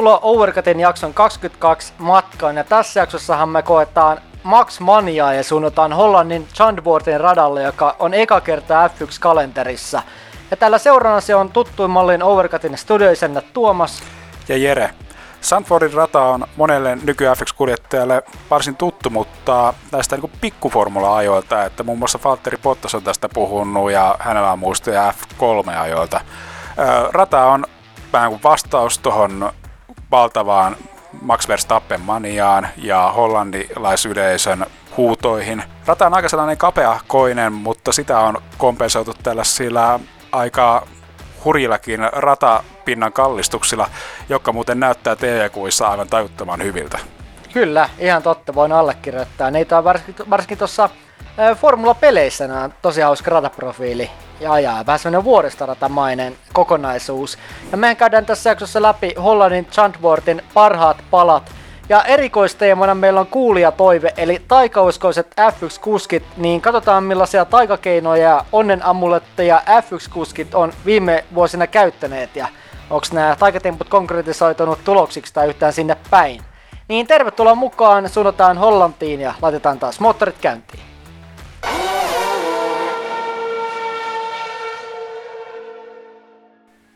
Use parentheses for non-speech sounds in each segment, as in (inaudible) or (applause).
Tervetuloa Overcutin jakson 22 matkaan ja tässä jaksossahan me koetaan Max Mania ja suunnataan Hollannin Chandbortin radalle, joka on eka kertaa F1-kalenterissa. Ja tällä seurana se on tuttuin mallin Overcutin studioisennä Tuomas. Ja Jere. Sandfordin rata on monelle nyky F1-kuljettajalle varsin tuttu, mutta näistä niin pikkuformula-ajoilta, että muun muassa Valtteri Bottas on tästä puhunut ja hänellä on muistoja F3-ajoilta. Rata on vähän kuin vastaus tuohon valtavaan Max Verstappen maniaan ja hollandilaisyleisön huutoihin. Rata on aika sellainen koinen, mutta sitä on kompensoitu tällaisilla aika hurjillakin ratapinnan kallistuksilla, jotka muuten näyttää TV-kuissa aivan tajuttoman hyviltä. Kyllä, ihan totta, voin allekirjoittaa. Niitä on varsinkin, varsinkin tuossa Formula-peleissä on tosi hauska rataprofiili ja ajaa. Vähän semmoinen vuoristoratamainen kokonaisuus. Ja mehän käydään tässä jaksossa läpi Hollannin Chantworthin parhaat palat. Ja erikoisteemana meillä on kuulijatoive, eli taikauskoiset F1-kuskit, niin katsotaan millaisia taikakeinoja ja onnenamuletteja F1-kuskit on viime vuosina käyttäneet ja onko nämä taikatemput konkretisoitunut tuloksiksi tai yhtään sinne päin. Niin tervetuloa mukaan, suunnataan Hollantiin ja laitetaan taas moottorit käyntiin.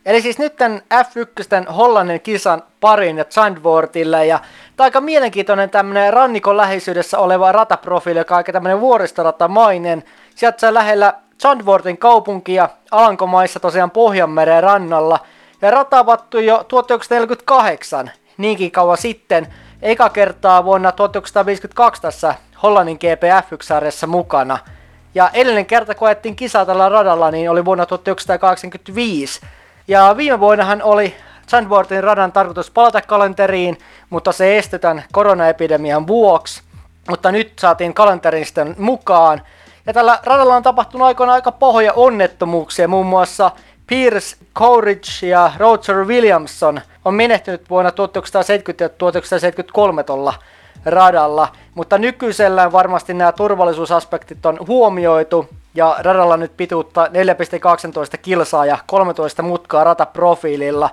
Eli siis nyt tämän F1 Hollannin kisan parin ja Zandvoortille ja tämä aika mielenkiintoinen tämmönen rannikon läheisyydessä oleva rataprofiili, joka on aika tämmönen vuoristoratamainen. Sieltä lähellä Zandvoortin kaupunkia Alankomaissa tosiaan Pohjanmeren rannalla. Ja rata avattu jo 1948, niinkin kauan sitten. Eka kertaa vuonna 1952 tässä Hollannin GP1-sarjassa mukana. Ja edellinen kerta, kun ajettiin kisaa tällä radalla, niin oli vuonna 1985. Ja viime vuonnahan oli Sandboardin radan tarkoitus palata kalenteriin, mutta se estetään koronaepidemian vuoksi. Mutta nyt saatiin kalenterin sitten mukaan. Ja tällä radalla on tapahtunut aikoina aika pahoja onnettomuuksia, muun muassa Pierce Courage ja Roger Williamson on menehtynyt vuonna 1970 ja 1973 tuolla radalla, mutta nykyisellään varmasti nämä turvallisuusaspektit on huomioitu ja radalla nyt pituutta 4,12 kilsaa ja 13 mutkaa rataprofiililla.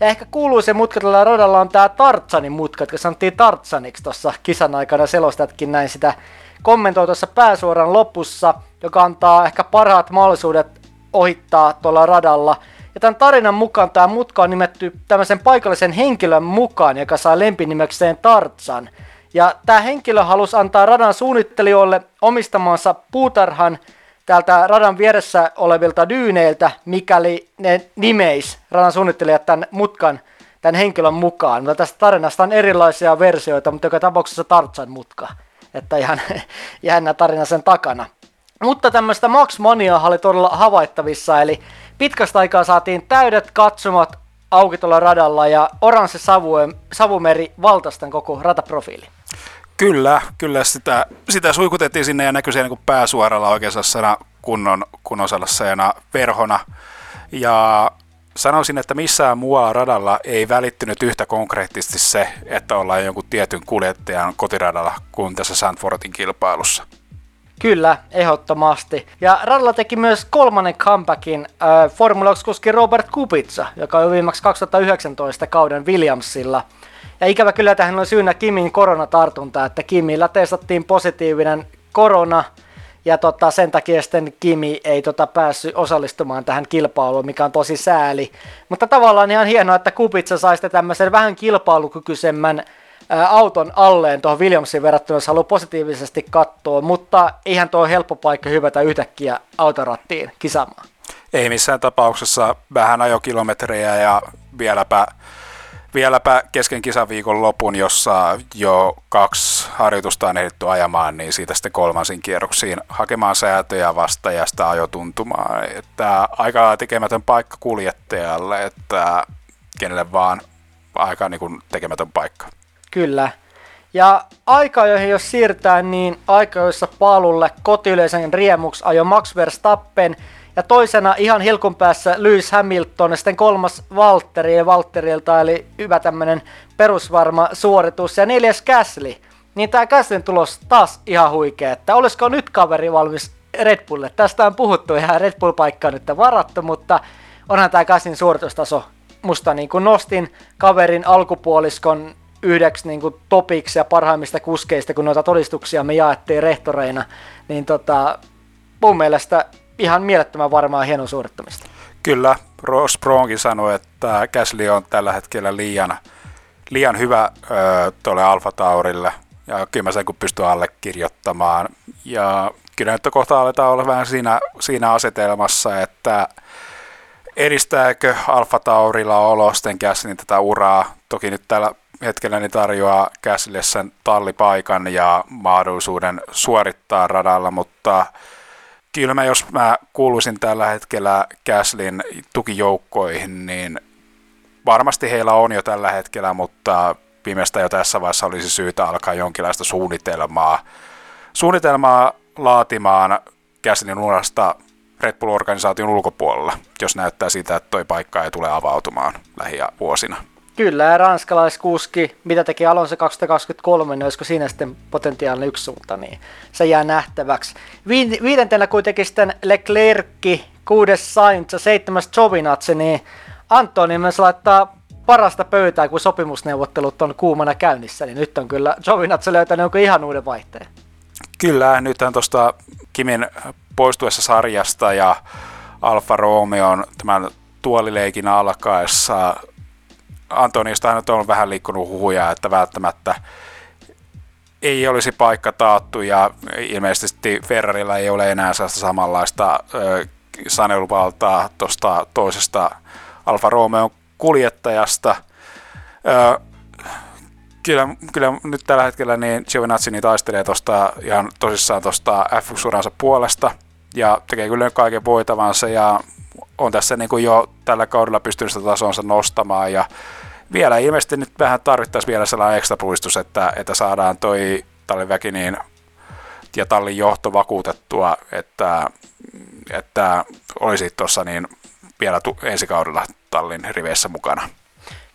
Ja ehkä kuuluu se mutka tällä radalla on tää Tartsanin mutka, jotka sanottiin Tartsaniksi tuossa kisan aikana selostatkin näin sitä kommentoi tuossa pääsuoran lopussa, joka antaa ehkä parhaat mahdollisuudet ohittaa tuolla radalla. Ja tämän tarinan mukaan tämä mutka on nimetty tämmöisen paikallisen henkilön mukaan, joka saa lempinimekseen Tartsan. Ja tämä henkilö halusi antaa radan suunnittelijoille omistamansa puutarhan täältä radan vieressä olevilta dyyneiltä, mikäli ne nimeis radan suunnittelijat tämän mutkan tämän henkilön mukaan. Mutta tästä tarinasta on erilaisia versioita, mutta joka tapauksessa Tartsan mutka. Että ihan (laughs) jännä tarina sen takana. Mutta tämmöistä Max Mania oli todella havaittavissa, eli pitkästä aikaa saatiin täydet katsomat auki tuolla radalla ja oranssi savu, savumeri valtasten koko rataprofiili. Kyllä, kyllä sitä, sitä suikutettiin sinne ja näkyi siellä niin pääsuoralla oikeastaan kunnon, kunnon sellaisena verhona. Ja sanoisin, että missään muualla radalla ei välittynyt yhtä konkreettisesti se, että ollaan jonkun tietyn kuljettajan kotiradalla kuin tässä Sandfortin kilpailussa. Kyllä, ehdottomasti. Ja radalla teki myös kolmannen comebackin äh, Formula 1 kuski Robert Kubica, joka oli viimeksi 2019 kauden Williamsilla – ja ikävä kyllä tähän on syynä Kimin koronatartunta, että Kimillä testattiin positiivinen korona, ja tota, sen takia sitten Kimi ei tota, päässyt osallistumaan tähän kilpailuun, mikä on tosi sääli. Mutta tavallaan ihan hienoa, että Kupitsa sai sitten tämmöisen vähän kilpailukykyisemmän auton alleen tuohon Williamsin verrattuna, jos haluaa positiivisesti katsoa, mutta ihan tuo helppo paikka hyvätä yhtäkkiä autorattiin kisaamaan. Ei missään tapauksessa vähän ajokilometrejä ja vieläpä vieläpä kesken kisaviikon lopun, jossa jo kaksi harjoitusta on ehditty ajamaan, niin siitä sitten kolmansin kierroksiin hakemaan säätöjä vasta ja sitä ajotuntumaa. Että aika tekemätön paikka kuljettajalle, että kenelle vaan aika niin kuin tekemätön paikka. Kyllä. Ja aika, joihin jos siirtää, niin aika, joissa paalulle kotiyleisen riemuksi ajo Max Verstappen – ja toisena ihan hilkun päässä Lewis Hamilton ja sitten kolmas Valtteri ja Valtterilta, eli hyvä tämmönen perusvarma suoritus. Ja neljäs Gasly. Niin tää Gaslyn tulos taas ihan huikea, että olisiko nyt kaveri valmis Red Bullille. Tästä on puhuttu ihan Red Bull-paikkaa nyt varattu, mutta onhan tää Gaslyn suoritustaso musta niin kuin nostin kaverin alkupuoliskon yhdeksi niin kuin topiksi ja parhaimmista kuskeista, kun noita todistuksia me jaettiin rehtoreina, niin tota, mun mielestä ihan mielettömän varmaa hieno suorittamista. Kyllä, Ross Bronkin sanoi, että Gasly on tällä hetkellä liian, liian hyvä tuolle Alfa Taurille, ja kyllä mä sen kun pystyy allekirjoittamaan. Ja kyllä nyt kohta aletaan olla vähän siinä, siinä asetelmassa, että edistääkö Alfa Taurilla olosten Gaslin tätä uraa. Toki nyt tällä hetkellä niin tarjoaa Gaslylle sen tallipaikan ja mahdollisuuden suorittaa radalla, mutta kyllä mä, jos mä kuuluisin tällä hetkellä Gaslin tukijoukkoihin, niin varmasti heillä on jo tällä hetkellä, mutta viimeistä jo tässä vaiheessa olisi syytä alkaa jonkinlaista suunnitelmaa, suunnitelmaa laatimaan Gaslin urasta Red Bull-organisaation ulkopuolella, jos näyttää siitä, että toi paikka ei tule avautumaan lähivuosina. Kyllä, ja ranskalaiskuski, mitä teki Alonso 2023, niin olisiko siinä sitten potentiaalinen yksi suunta, niin se jää nähtäväksi. Viidentenä kuitenkin sitten Leclerc, kuudes Sainz ja seitsemäs Giovinazzi, niin Antoni myös laittaa parasta pöytää, kun sopimusneuvottelut on kuumana käynnissä, niin nyt on kyllä Giovinazzi löytänyt jonkun ihan uuden vaihteen. Kyllä, nythän tuosta Kimin poistuessa sarjasta ja Alfa Romeon tämän tuolileikin alkaessa Antonista on on vähän liikkunut huhuja, että välttämättä ei olisi paikka taattu ja ilmeisesti Ferrarilla ei ole enää sellaista samanlaista ö, saneluvaltaa tuosta toisesta Alfa Romeo kuljettajasta. Kyllä, kyllä nyt tällä hetkellä niin Giovinazzi taistelee tuosta ihan tosissaan tuosta F1-uransa puolesta ja tekee kyllä kaiken voitavansa ja on tässä niin kuin jo tällä kaudella pystynyt sitä tasonsa nostamaan ja vielä ilmeisesti nyt vähän tarvittaisiin vielä sellainen ekstra puistus, että, että saadaan toi talliväki niin, ja tallin johto vakuutettua, että, että olisi tuossa niin vielä tu- ensi kaudella tallin riveissä mukana.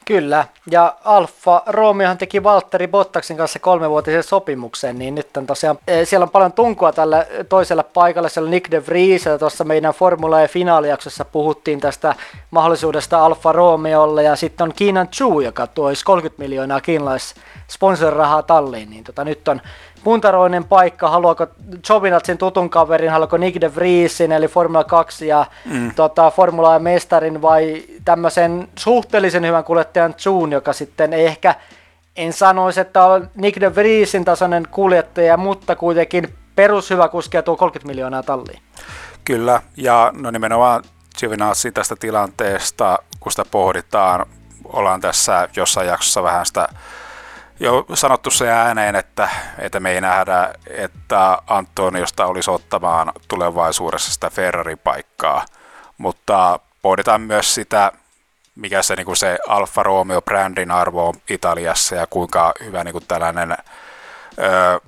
Kyllä, ja Alfa Romeohan teki Valtteri Bottaksin kanssa kolmevuotisen sopimuksen, niin nyt on tosiaan, eh, siellä on paljon tunkua tällä toisella paikalla, siellä on Nick de Vries, ja tuossa meidän Formula E finaalijaksossa puhuttiin tästä mahdollisuudesta Alfa Romeolle, ja sitten on Kiinan Chu, joka tuoisi 30 miljoonaa kiinalais sponsorirahaa talliin, niin tota, nyt on puntaroinen paikka, haluaako Jovinatsin tutun kaverin, haluaako Nick de Vriesin, eli Formula 2 ja mm. tota, Formula mestarin vai tämmöisen suhteellisen hyvän kuljettajan June, joka sitten ei ehkä, en sanoisi, että on Nick de Vriesin tasoinen kuljettaja, mutta kuitenkin perushyvä kuski ja tuo 30 miljoonaa talliin. Kyllä, ja no nimenomaan Giovinazzi tästä tilanteesta, kun sitä pohditaan, ollaan tässä jossain jaksossa vähän sitä jo sanottu se ääneen, että, että me ei nähdä, että Antoniosta olisi ottamaan tulevaisuudessa sitä Ferrari-paikkaa, mutta pohditaan myös sitä, mikä se, niin kuin se Alfa Romeo brändin arvo on Italiassa ja kuinka hyvä niin kuin tällainen ö,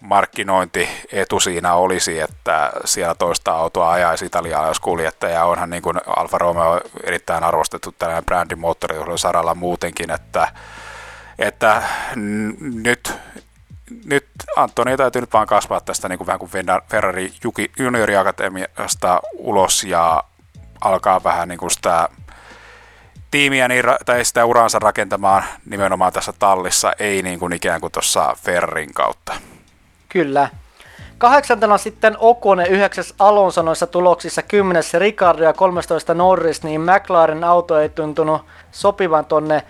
markkinointietu siinä olisi, että siellä toista autoa ajaisi italialaiskuljettaja. Onhan niin kuin Alfa Romeo erittäin arvostettu tällainen brändin moottorihjuusaralla muutenkin, että että nyt, nyt Antoni täytyy nyt vaan kasvaa tästä niin kuin vähän kuin Ferrari Juniori Akatemiasta ulos ja alkaa vähän niin kuin sitä tiimiä niin, tai sitä uraansa rakentamaan nimenomaan tässä tallissa, ei niin kuin ikään kuin tuossa Ferrin kautta. Kyllä. Kahdeksantena sitten Okone, yhdeksäs Alonso noissa tuloksissa, kymmenes Ricardo ja 13 Norris, niin McLaren auto ei tuntunut sopivan tonne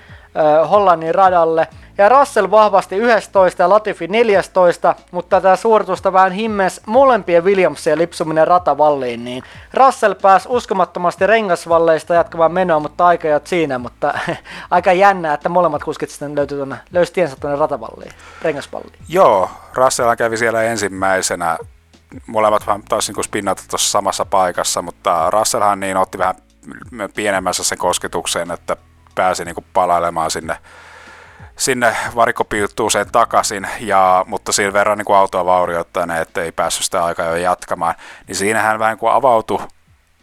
Hollannin radalle. Ja Russell vahvasti 11 ja Latifi 14, mutta tämä suoritusta vähän himmes molempien Williamsien lipsuminen ratavalliin, niin Russell pääsi uskomattomasti rengasvalleista jatkamaan menoa, mutta aika jo siinä, mutta (laughs) aika jännää, että molemmat kuskit sitten löytyi tuonne, löysi tiensä tuonne ratavalliin, rengasvalliin. Joo, Russell kävi siellä ensimmäisenä, molemmat vähän taas niin spinnata tuossa samassa paikassa, mutta Russellhan niin otti vähän pienemmässä sen kosketukseen, että pääsi niin kuin palailemaan sinne, sinne varikkopiuttuuseen takaisin, ja, mutta siinä verran niin kuin autoa vaurioittaneet, että ei päässyt sitä aikaa jo jatkamaan, niin siinähän vähän kuin avautui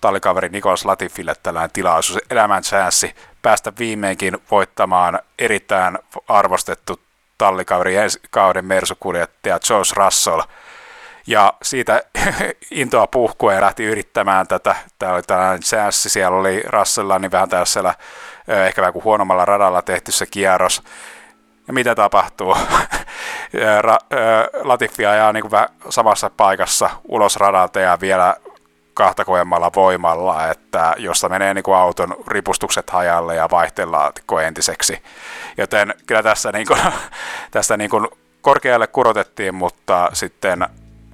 tallikaveri Nikolas Latifille tällainen tilaisuus, elämän chanssi päästä viimeinkin voittamaan erittäin arvostettu tallikaveri ensi kauden mersukuljettaja George Russell, ja siitä (laughs) intoa puhkuen lähti yrittämään tätä. Tämä oli tällainen chanssi, siellä oli Russella niin vähän tällaisella ehkä vähän kuin huonommalla radalla tehty se kierros. Ja mitä tapahtuu? (laughs) Ra- Latifi ajaa niin kuin samassa paikassa ulos radalta ja vielä kahta kovemmalla voimalla, että josta menee niin kuin auton ripustukset hajalle ja vaihtelaatikko entiseksi. Joten kyllä tässä, niin kuin, (laughs) tästä niin kuin korkealle kurotettiin, mutta sitten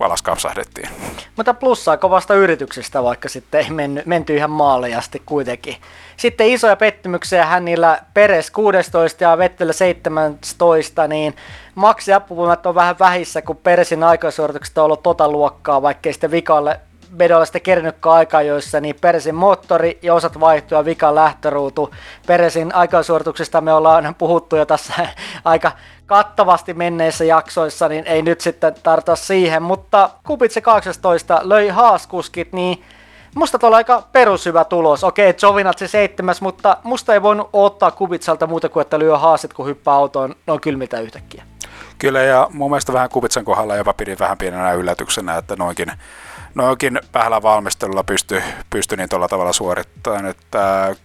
alas kapsahdettiin. Mutta plussaa kovasta yrityksestä, vaikka sitten ei mennyt, menty ihan maaleasti kuitenkin. Sitten isoja pettymyksiä hänillä Peres 16 ja Vettel 17, niin maksi apuvoimat on vähän vähissä, kun Peresin aikaisuoritukset on ollut tota luokkaa, vaikkei sitten vikalle vedolla sitten kernytkään aikaa, joissa niin Peresin moottori ja osat vaihtuu ja vika lähtöruutu. Peresin aikasuorituksista me ollaan puhuttu jo tässä (laughs) aika kattavasti menneissä jaksoissa, niin ei nyt sitten tarta siihen, mutta Kubitse 18 löi haaskuskit, niin Musta tuolla aika perushyvä tulos. Okei, Jovinatsi seitsemäs, mutta musta ei voinut ottaa Kubitsalta muuta kuin, että lyö haasit, kun hyppää autoon noin kylmiltä yhtäkkiä. Kyllä, ja mun mielestä vähän Kubitsan kohdalla jopa pidin vähän pienenä yllätyksenä, että noinkin, noinkin vähällä valmistelulla pystyi pysty niin tuolla tavalla suorittamaan. Että,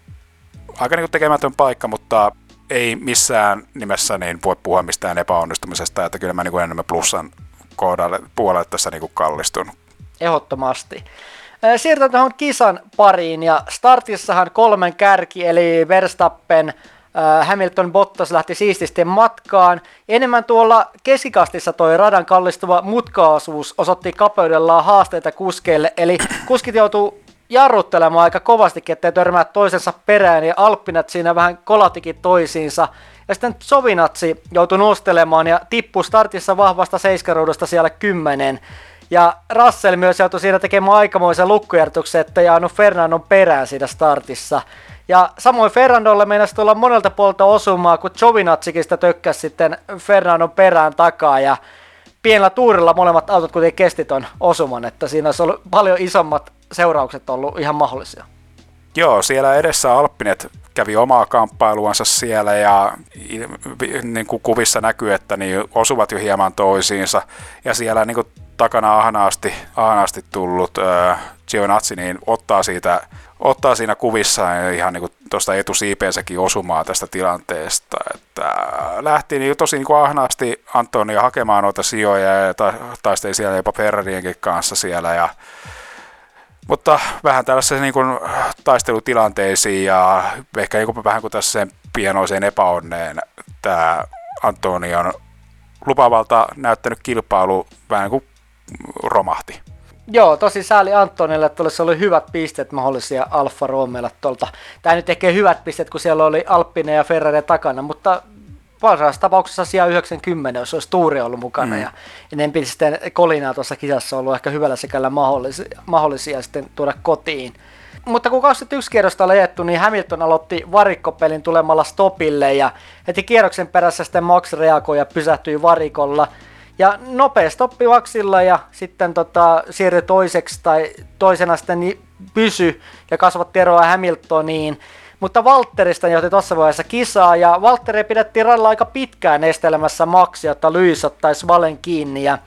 aika niin tekemätön paikka, mutta ei missään nimessä niin voi puhua mistään epäonnistumisesta, että kyllä mä niin enemmän plussan kohdalle puolelle tässä niin kallistun. Ehdottomasti. Siirrytään tuohon kisan pariin ja startissahan kolmen kärki eli Verstappen, Hamilton Bottas lähti siististi matkaan. Enemmän tuolla keskikastissa toi radan kallistuva mutkaasuus osoitti kapeudellaan haasteita kuskeille, eli kuskit joutuu jarruttelemaan aika kovastikin, ettei törmää toisensa perään, ja Alppinat siinä vähän kolatikin toisiinsa. Ja sitten Sovinatsi joutui nostelemaan ja tippui startissa vahvasta seiskaruudusta siellä kymmenen. Ja Russell myös joutui siinä tekemään aikamoisen lukkujärjestyksen, että jaanut Fernandon perään siinä startissa. Ja samoin Fernandolle meinasi tulla monelta puolta osumaa, kun Giovinazzikin sitä tökkäsi sitten Fernandon perään takaa. Ja pienellä tuurilla molemmat autot kuitenkin kesti ton osuman, että siinä olisi ollut paljon isommat seuraukset ollut ihan mahdollisia. Joo, siellä edessä Alppinet kävi omaa kamppailuansa siellä ja niin kuin kuvissa näkyy, että niin osuvat jo hieman toisiinsa. Ja siellä niin kuin takana ahnaasti, ahnaasti tullut äh, Gionazzi niin ottaa, siitä, ottaa siinä kuvissa ihan niin tuosta etusiipeensäkin osumaa tästä tilanteesta. Että lähti niin tosi niin kuin ahnaasti Antonia hakemaan noita sijoja ja ta- taisteli siellä jopa Ferrarienkin kanssa siellä ja mutta vähän tällaisessa niin kuin taistelutilanteisiin ja ehkä niin vähän kuin tässä sen pienoiseen epäonneen tämä Antoni on lupavalta näyttänyt kilpailu vähän kuin romahti. Joo, tosi sääli Antonille, että olisi ollut hyvät pisteet mahdollisia Alfa Romeolla tuolta. Tämä nyt tekee hyvät pisteet, kun siellä oli Alppine ja Ferrari takana, mutta parhaassa tapauksessa sijaan 90, jos olisi Tuuri ollut mukana. Mm. Ja enempi sitten kolinaa tuossa kisassa ollut ehkä hyvällä sekällä mahdollisia, mahdollisia sitten tuoda kotiin. Mutta kun 21 kierrosta oli ajettu, niin Hamilton aloitti varikkopelin tulemalla stopille ja heti kierroksen perässä sitten Max reagoi ja pysähtyi varikolla. Ja nopea stoppi Maxilla ja sitten tota, siirtyi toiseksi tai toisena sitten pysy ja kasvatti eroa Hamiltoniin. Mutta Valtterista johti tuossa vaiheessa kisaa ja Valtteri pidettiin radalla aika pitkään estelemässä Maxia, jotta Lewis ottaisi Valen kiinni. Ja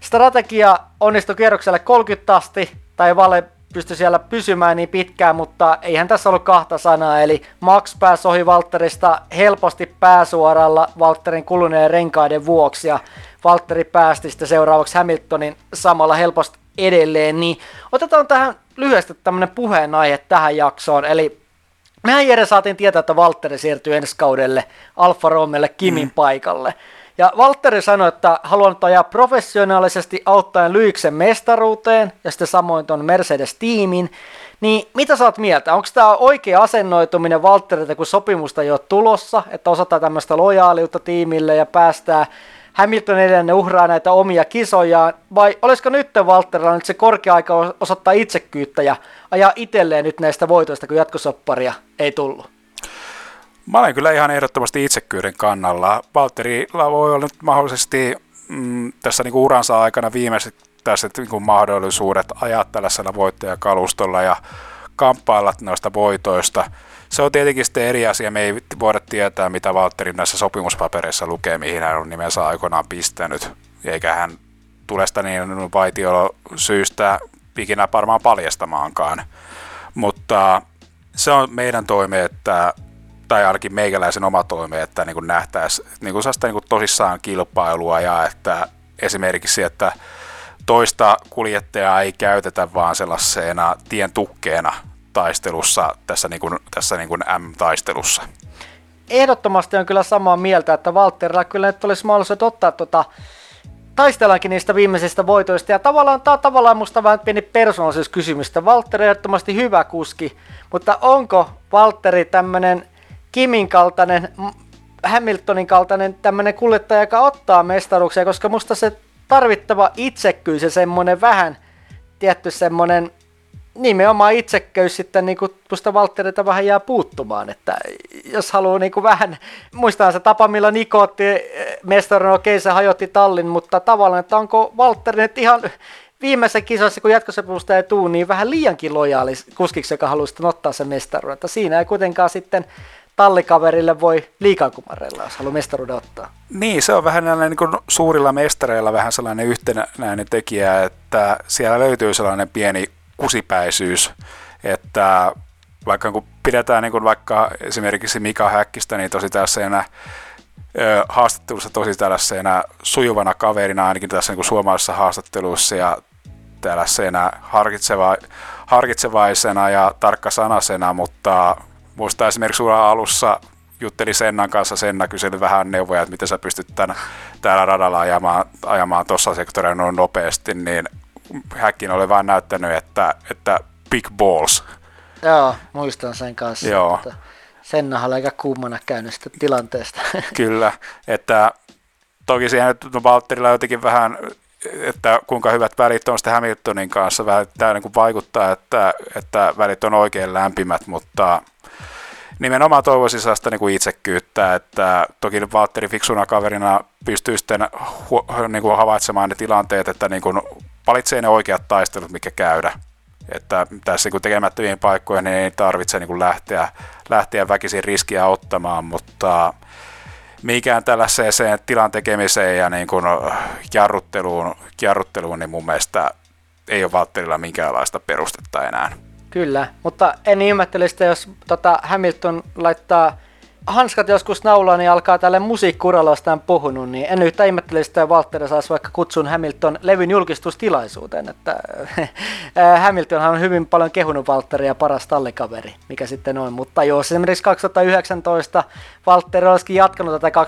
strategia onnistui kierrokselle 30 asti, tai Vale pystyi siellä pysymään niin pitkään, mutta eihän tässä ollut kahta sanaa, eli Max pääsi ohi Valtterista helposti pääsuoralla Valtterin kuluneen renkaiden vuoksi, ja Valtteri päästi sitten seuraavaksi Hamiltonin samalla helposti edelleen, niin otetaan tähän lyhyesti tämmöinen puheenaihe tähän jaksoon, eli Mehän Jere saatiin tietää, että Valtteri siirtyy ensi kaudelle Alfa Romeolle Kimin mm. paikalle. Ja Valtteri sanoi, että haluan ajaa professionaalisesti auttaen Lyyksen mestaruuteen ja sitten samoin tuon Mercedes-tiimin. Niin mitä sä oot mieltä? Onko tämä oikea asennoituminen Valtterilta, kun sopimusta ei ole tulossa, että osataan tämmöistä lojaaliutta tiimille ja päästää Hamilton edelleen uhraa näitä omia kisojaan, vai olisiko nyt Valtterilla nyt se korkea aika osoittaa itsekyyttä ja ajaa itselleen nyt näistä voitoista, kun jatkosopparia ei tullut? Mä olen kyllä ihan ehdottomasti itsekyyden kannalla. Valtterilla voi olla nyt mahdollisesti mm, tässä niin kuin uransa aikana viimeiset tässä niin kuin mahdollisuudet ajaa tällaisella voittajakalustolla ja kamppailla noista voitoista. Se on tietenkin sitten eri asia. Me ei voida tietää, mitä Valtterin näissä sopimuspapereissa lukee, mihin hän on nimensä aikoinaan pistänyt. Eikä hän tule sitä niin vaitiolo syystä ikinä varmaan paljastamaankaan. Mutta se on meidän toime, että tai ainakin meikäläisen oma toime, että niin nähtäisiin niin kuin niin kuin tosissaan kilpailua ja että esimerkiksi, että toista kuljettajaa ei käytetä vaan sellaisena tien tukkeena taistelussa, tässä, niin kuin, tässä niin kuin M-taistelussa. Ehdottomasti on kyllä samaa mieltä, että Valtterilla kyllä nyt olisi mahdollisuus ottaa tuota, taistellaankin niistä viimeisistä voitoista. Ja tavallaan tämä on tavallaan musta vähän pieni persoonallisuuskysymystä. Valtteri on ehdottomasti hyvä kuski, mutta onko Valtteri tämmöinen Kimin kaltainen, Hamiltonin kaltainen tämmöinen kuljettaja, joka ottaa mestaruuksia, koska musta se tarvittava itsekkyys ja semmoinen vähän tietty semmoinen nimenomaan itsekkyys sitten niin kuin tuosta Valtterilta vähän jää puuttumaan, että jos haluaa niin kuin vähän, muistaa se tapa, millä Niko otti eh, mestarin, okei se hajotti tallin, mutta tavallaan, että onko Valtteri nyt ihan viimeisessä kisassa, kun jatkosopimusta ei tule, niin vähän liiankin lojaali kuskiksi, joka haluaa sitten ottaa sen mestaruuden, että siinä ei kuitenkaan sitten tallikaverille voi liikakumarella, jos haluaa mestaruuden ottaa. Niin, se on vähän näin niin suurilla mestareilla vähän sellainen yhtenäinen tekijä, että siellä löytyy sellainen pieni kusipäisyys, että vaikka kun pidetään niin kuin vaikka esimerkiksi Mika Häkkistä, niin tosi tässä haastattelussa tosi tällaisena sujuvana kaverina ainakin tässä niin kuin suomalaisessa haastattelussa ja tällaisena harkitseva, harkitsevaisena ja tarkkasanasena, mutta muista esimerkiksi sulla alussa jutteli Sennan kanssa, Senna kyseli vähän neuvoja, että miten sä pystyt tämän, täällä radalla ajamaan, ajamaan tuossa sektorilla noin nopeasti, niin Häkkin oli vain näyttänyt, että, että big balls. Joo, muistan sen kanssa. Joo. Että Senna oli aika kuumana käynyt sitä tilanteesta. Kyllä, että toki siihen nyt Valtterilla jotenkin vähän, että kuinka hyvät välit on sitten Hamiltonin kanssa, vähän tämä niin vaikuttaa, että, että välit on oikein lämpimät, mutta nimenomaan toivoisin sellaista niin kuin itsekyyttä, että toki Valtteri fiksuna kaverina pystyy sitten hu, niin kuin havaitsemaan ne tilanteet, että niin kuin valitsee ne oikeat taistelut, mikä käydä. Että tässä kun tekemättömiin paikkoihin niin ei tarvitse niin kuin lähteä, lähteä väkisin riskiä ottamaan, mutta mikään tällaiseen tilan tekemiseen ja niin kuin jarrutteluun, jarrutteluun, niin mun mielestä ei ole Valtterilla minkäänlaista perustetta enää. Kyllä, mutta en ihmettele sitä, jos tota Hamilton laittaa hanskat joskus naulaa, niin alkaa tälle musiikkuralla, josta puhunut, niin en yhtään ihmettele sitä, Valtteri saisi vaikka kutsun Hamilton levyn julkistustilaisuuteen, että (laughs) Hamiltonhan on hyvin paljon kehunut Valtteria paras tallikaveri, mikä sitten on, mutta jos esimerkiksi 2019 Valtteri olisikin jatkanut tätä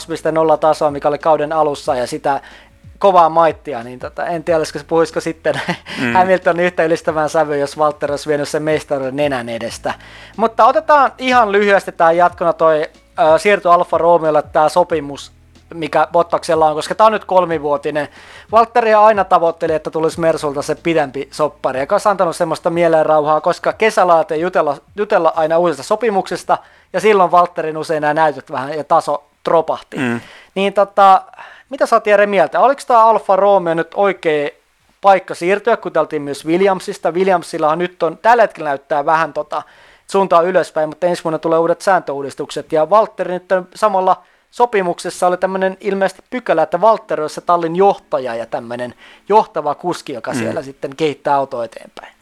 2.0 tasoa, mikä oli kauden alussa, ja sitä kovaa maittia, niin tota, en tiedä, olisiko, puhuisiko sitten (laughs) mm. Hamilton yhtä ylistävän sävy, jos Walter olisi vienyt sen mestaruuden nenän edestä. Mutta otetaan ihan lyhyesti tämä jatkona toi siirto Alfa Romeolle tämä sopimus, mikä Bottaksella on, koska tämä on nyt kolmivuotinen. Valtteri aina tavoitteli, että tulisi Mersulta se pidempi soppari, joka on antanut semmoista mielenrauhaa, koska kesällä ei jutella, jutella aina uusista sopimuksesta, ja silloin Valtterin usein nämä näytöt vähän ja taso tropahti. Mm. Niin tota, mitä sä oot Jere mieltä? Oliko tämä Alfa Romeo nyt oikea paikka siirtyä, kun myös Williamsista. Williamsillahan nyt on, tällä hetkellä näyttää vähän tota, suuntaa ylöspäin, mutta ensi vuonna tulee uudet sääntöuudistukset. Ja Valtteri nyt samalla sopimuksessa oli tämmöinen ilmeisesti pykälä, että Valtteri olisi se tallin johtaja ja tämmöinen johtava kuski, joka mm. siellä sitten kehittää auto eteenpäin.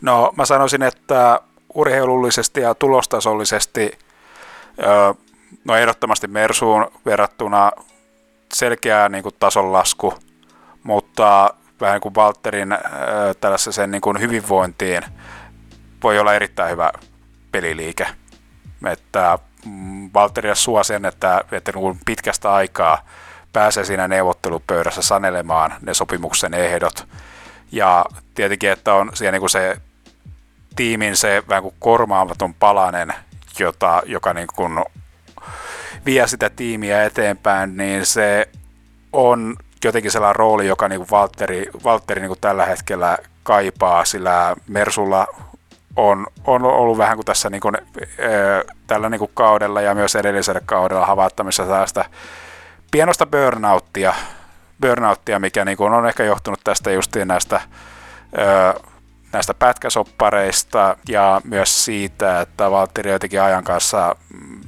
No mä sanoisin, että urheilullisesti ja tulostasollisesti no ehdottomasti Mersuun verrattuna selkeä niin kuin tasonlasku, mutta vähän kuin Walterin tällaisen niin kuin hyvinvointiin voi olla erittäin hyvä peliliike. Että mm, Valteria suo sen, että, että kun pitkästä aikaa pääsee siinä neuvottelupöydässä sanelemaan ne sopimuksen ehdot. Ja tietenkin, että on siellä niin se tiimin se vähän kuin kormaamaton palanen, jota, joka niin kuin vie sitä tiimiä eteenpäin, niin se on jotenkin sellainen rooli, joka niin Valtteri, Valtteri niin tällä hetkellä kaipaa, sillä Mersulla on, on ollut vähän kuin tässä niin kuin, tällä niin kuin kaudella ja myös edellisellä kaudella havaittamissa tällaista pienosta burnouttia, burnouttia mikä niin kuin on ehkä johtunut tästä justiin näistä näistä pätkäsoppareista ja myös siitä, että Valtteri jotenkin ajan kanssa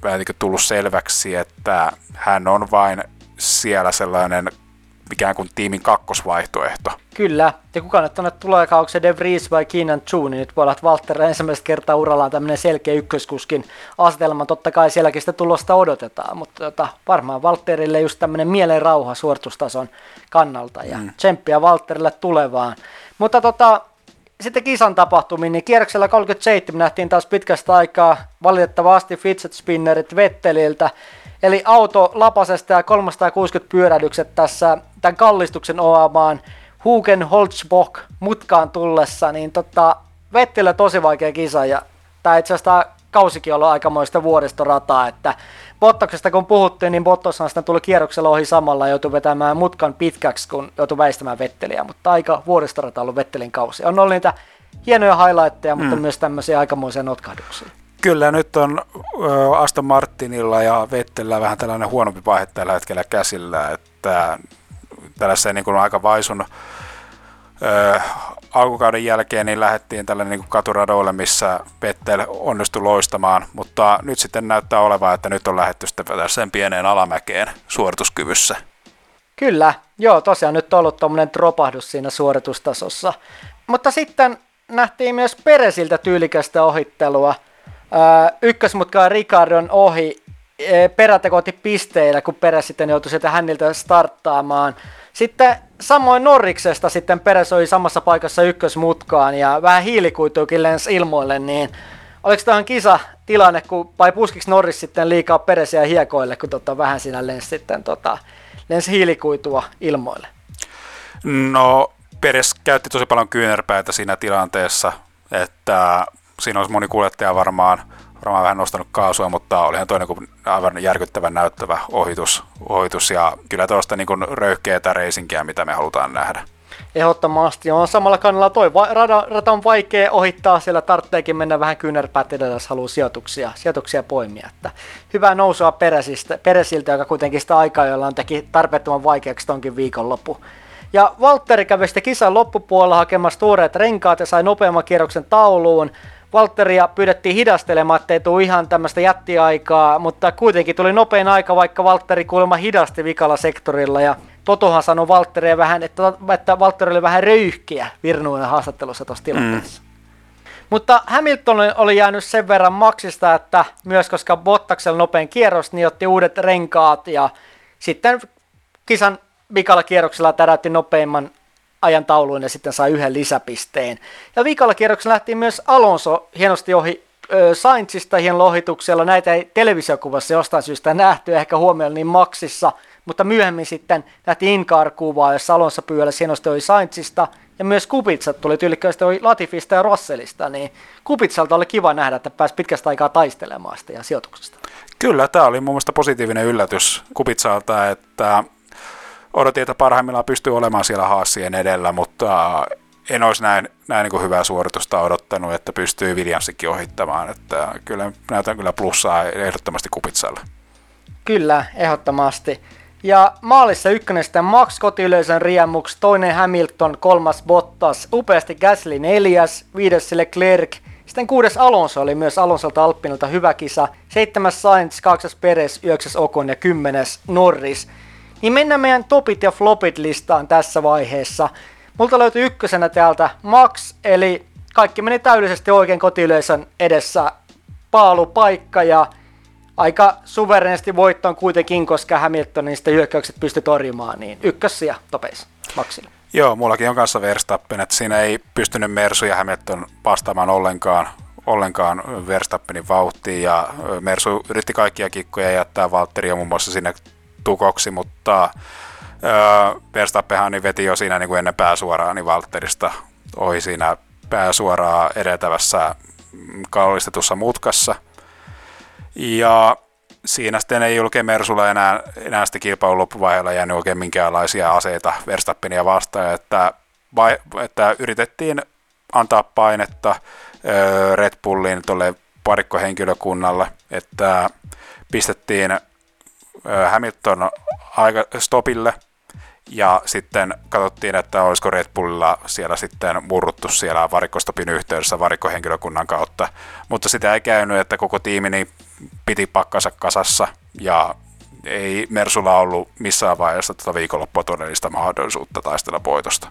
vähän tullut selväksi, että hän on vain siellä sellainen ikään kuin tiimin kakkosvaihtoehto. Kyllä, ja kuka nyt tuonne tulee, onko se De Vries vai Keenan Chu, niin nyt voi olla, että Walter ensimmäistä kertaa urallaan tämmöinen selkeä ykköskuskin asetelma. Totta kai sielläkin sitä tulosta odotetaan, mutta tota, varmaan Walterille just tämmöinen mielen rauha suoritustason kannalta ja mm. tsemppiä Walterille tulevaan. Mutta tota, sitten kisan tapahtumiin, niin kierroksella 37 nähtiin taas pitkästä aikaa valitettavasti fidget spinnerit Vetteliltä, eli auto lapasesta ja 360 pyörähdykset tässä tämän kallistuksen oamaan Hugen Holzbock mutkaan tullessa, niin tota, Vettelillä tosi vaikea kisa ja tämä itse asiassa kausikin ollut aikamoista vuoristorataa, että Bottaksesta kun puhuttiin, niin Bottoshan sitten tuli kierroksella ohi samalla ja joutui vetämään mutkan pitkäksi, kun joutui väistämään Vetteliä, mutta aika vuoristorata ollut Vettelin kausi. On ollut niitä hienoja highlightteja, mutta mm. myös tämmöisiä aikamoisia notkahduksia. Kyllä, nyt on Aston Martinilla ja Vettellä vähän tällainen huonompi vaihe tällä hetkellä käsillä, että tällaisen niin kuin aika vaisun alkukauden jälkeen niin lähdettiin tälle niin katuradoille, missä Vettel onnistui loistamaan, mutta nyt sitten näyttää olevan, että nyt on lähdetty sitten sen pieneen alamäkeen suorituskyvyssä. Kyllä, joo, tosiaan nyt on ollut tuommoinen dropahdus siinä suoritustasossa. Mutta sitten nähtiin myös Peresiltä tyylikästä ohittelua. Ykkösmutka Ricardon ohi perätekooti pisteillä, kun Peres sitten joutui sieltä häniltä starttaamaan. Sitten samoin Norriksesta sitten Peres oli samassa paikassa ykkösmutkaan ja vähän hiilikuituukin lensi ilmoille, niin oliko tämä kisa tilanne, kun, vai puskiksi Norris sitten liikaa Peresiä hiekoille, kun tota, vähän siinä lensi sitten tota, lensi hiilikuitua ilmoille? No, Peres käytti tosi paljon kyynärpäitä siinä tilanteessa, että siinä olisi moni kuljettaja varmaan varmaan vähän nostanut kaasua, mutta olihan toinen kuin aivan järkyttävän näyttävä ohitus, ohitus ja kyllä tuosta niin röyhkeätä reisinkiä, mitä me halutaan nähdä. Ehdottomasti on samalla kannalla toi rata, rata, on vaikea ohittaa, siellä tarvitseekin mennä vähän kyynärpäät edellä, jos haluaa sijoituksia, sijoituksia poimia. Että hyvää nousua peräsistä, peräsiltä, joka kuitenkin sitä aikaa, jolla on teki tarpeettoman vaikeaksi tonkin viikonloppu. Ja Valtteri kävi sitten kisan loppupuolella hakemassa tuoreet renkaat ja sai nopeamman kierroksen tauluun. Valtteria pyydettiin hidastelemaan, ettei tule ihan tämmöistä jättiaikaa, mutta kuitenkin tuli nopein aika, vaikka Valtteri kuulemma hidasti vikalla sektorilla. Ja Totohan sanoi Valtteria vähän, että, että Valtteri oli vähän röyhkiä Virnuinen haastattelussa tuossa tilanteessa. Mm. Mutta Hamilton oli jäänyt sen verran maksista, että myös koska Bottaksella nopein kierros, niin otti uudet renkaat ja sitten kisan vikalla kierroksella täräytti nopeimman ajan tauluun ja sitten sai yhden lisäpisteen. Ja viikalla kierroksella lähti myös Alonso hienosti ohi Sainzista hienon lohituksella. Näitä ei televisiokuvassa jostain syystä nähty, ehkä huomioon niin maksissa, mutta myöhemmin sitten nähtiin Incar-kuvaa, jossa Alonso pyöläsi hienosti ohi Sainzista, ja myös Kupitsat tuli tyylikkäisesti ohi Latifista ja Russellista, niin Kupitsalta oli kiva nähdä, että pääsi pitkästä aikaa taistelemaan sitä ja sijoituksesta. Kyllä, tämä oli mun mielestä positiivinen yllätys Kupitsalta, että odotin, että parhaimmillaan pystyy olemaan siellä Haasien edellä, mutta en olisi näin, näin niin hyvää suoritusta odottanut, että pystyy Williamsikin ohittamaan. Että kyllä näytän kyllä plussaa ehdottomasti Kupitsalle. Kyllä, ehdottomasti. Ja maalissa ykkönen sitten Max kotiyleisön riemuksi, toinen Hamilton, kolmas Bottas, upeasti Gasly neljäs, viides Leclerc, sitten kuudes Alonso oli myös Alonsolta Alppinilta hyvä kisa, seitsemäs Sainz, kahdeksas Perez, yhdeksäs Okon ja kymmenes Norris. Niin mennään meidän topit ja flopit listaan tässä vaiheessa. Multa löytyy ykkösenä täältä Max, eli kaikki meni täydellisesti oikein kotiyleisön edessä paalupaikka ja aika suvereisesti voittoon kuitenkin, koska Hamiltonin sitten hyökkäykset pystyi torjumaan, niin ykkössiä topeissa Maxille. Joo, mullakin on kanssa Verstappen, että siinä ei pystynyt Mersu ja Hamilton vastaamaan ollenkaan, ollenkaan Verstappenin vauhtiin ja Mersu yritti kaikkia kikkoja jättää Valtteria muun muassa sinne tukoksi, mutta Verstappenhan veti jo siinä niin kuin ennen pääsuoraa niin Valtterista ohi siinä pääsuoraa edeltävässä kallistetussa mutkassa. Ja siinä sitten ei oikein Mersulla enää, enää sitten kilpailun loppuvaiheella jäänyt oikein minkäänlaisia aseita Verstappenia vastaan, että, vai, että yritettiin antaa painetta Red Bullin tuolle parikkohenkilökunnalle, että pistettiin Hamilton aika stopille. Ja sitten katsottiin, että olisiko Red Bullilla siellä sitten murruttu siellä varikkostopin yhteydessä varikkohenkilökunnan kautta, mutta sitä ei käynyt, että koko tiimi niin piti pakkansa kasassa. Ja ei Mersulla ollut missään vaiheessa tätä viikonloppua todellista mahdollisuutta taistella voitosta.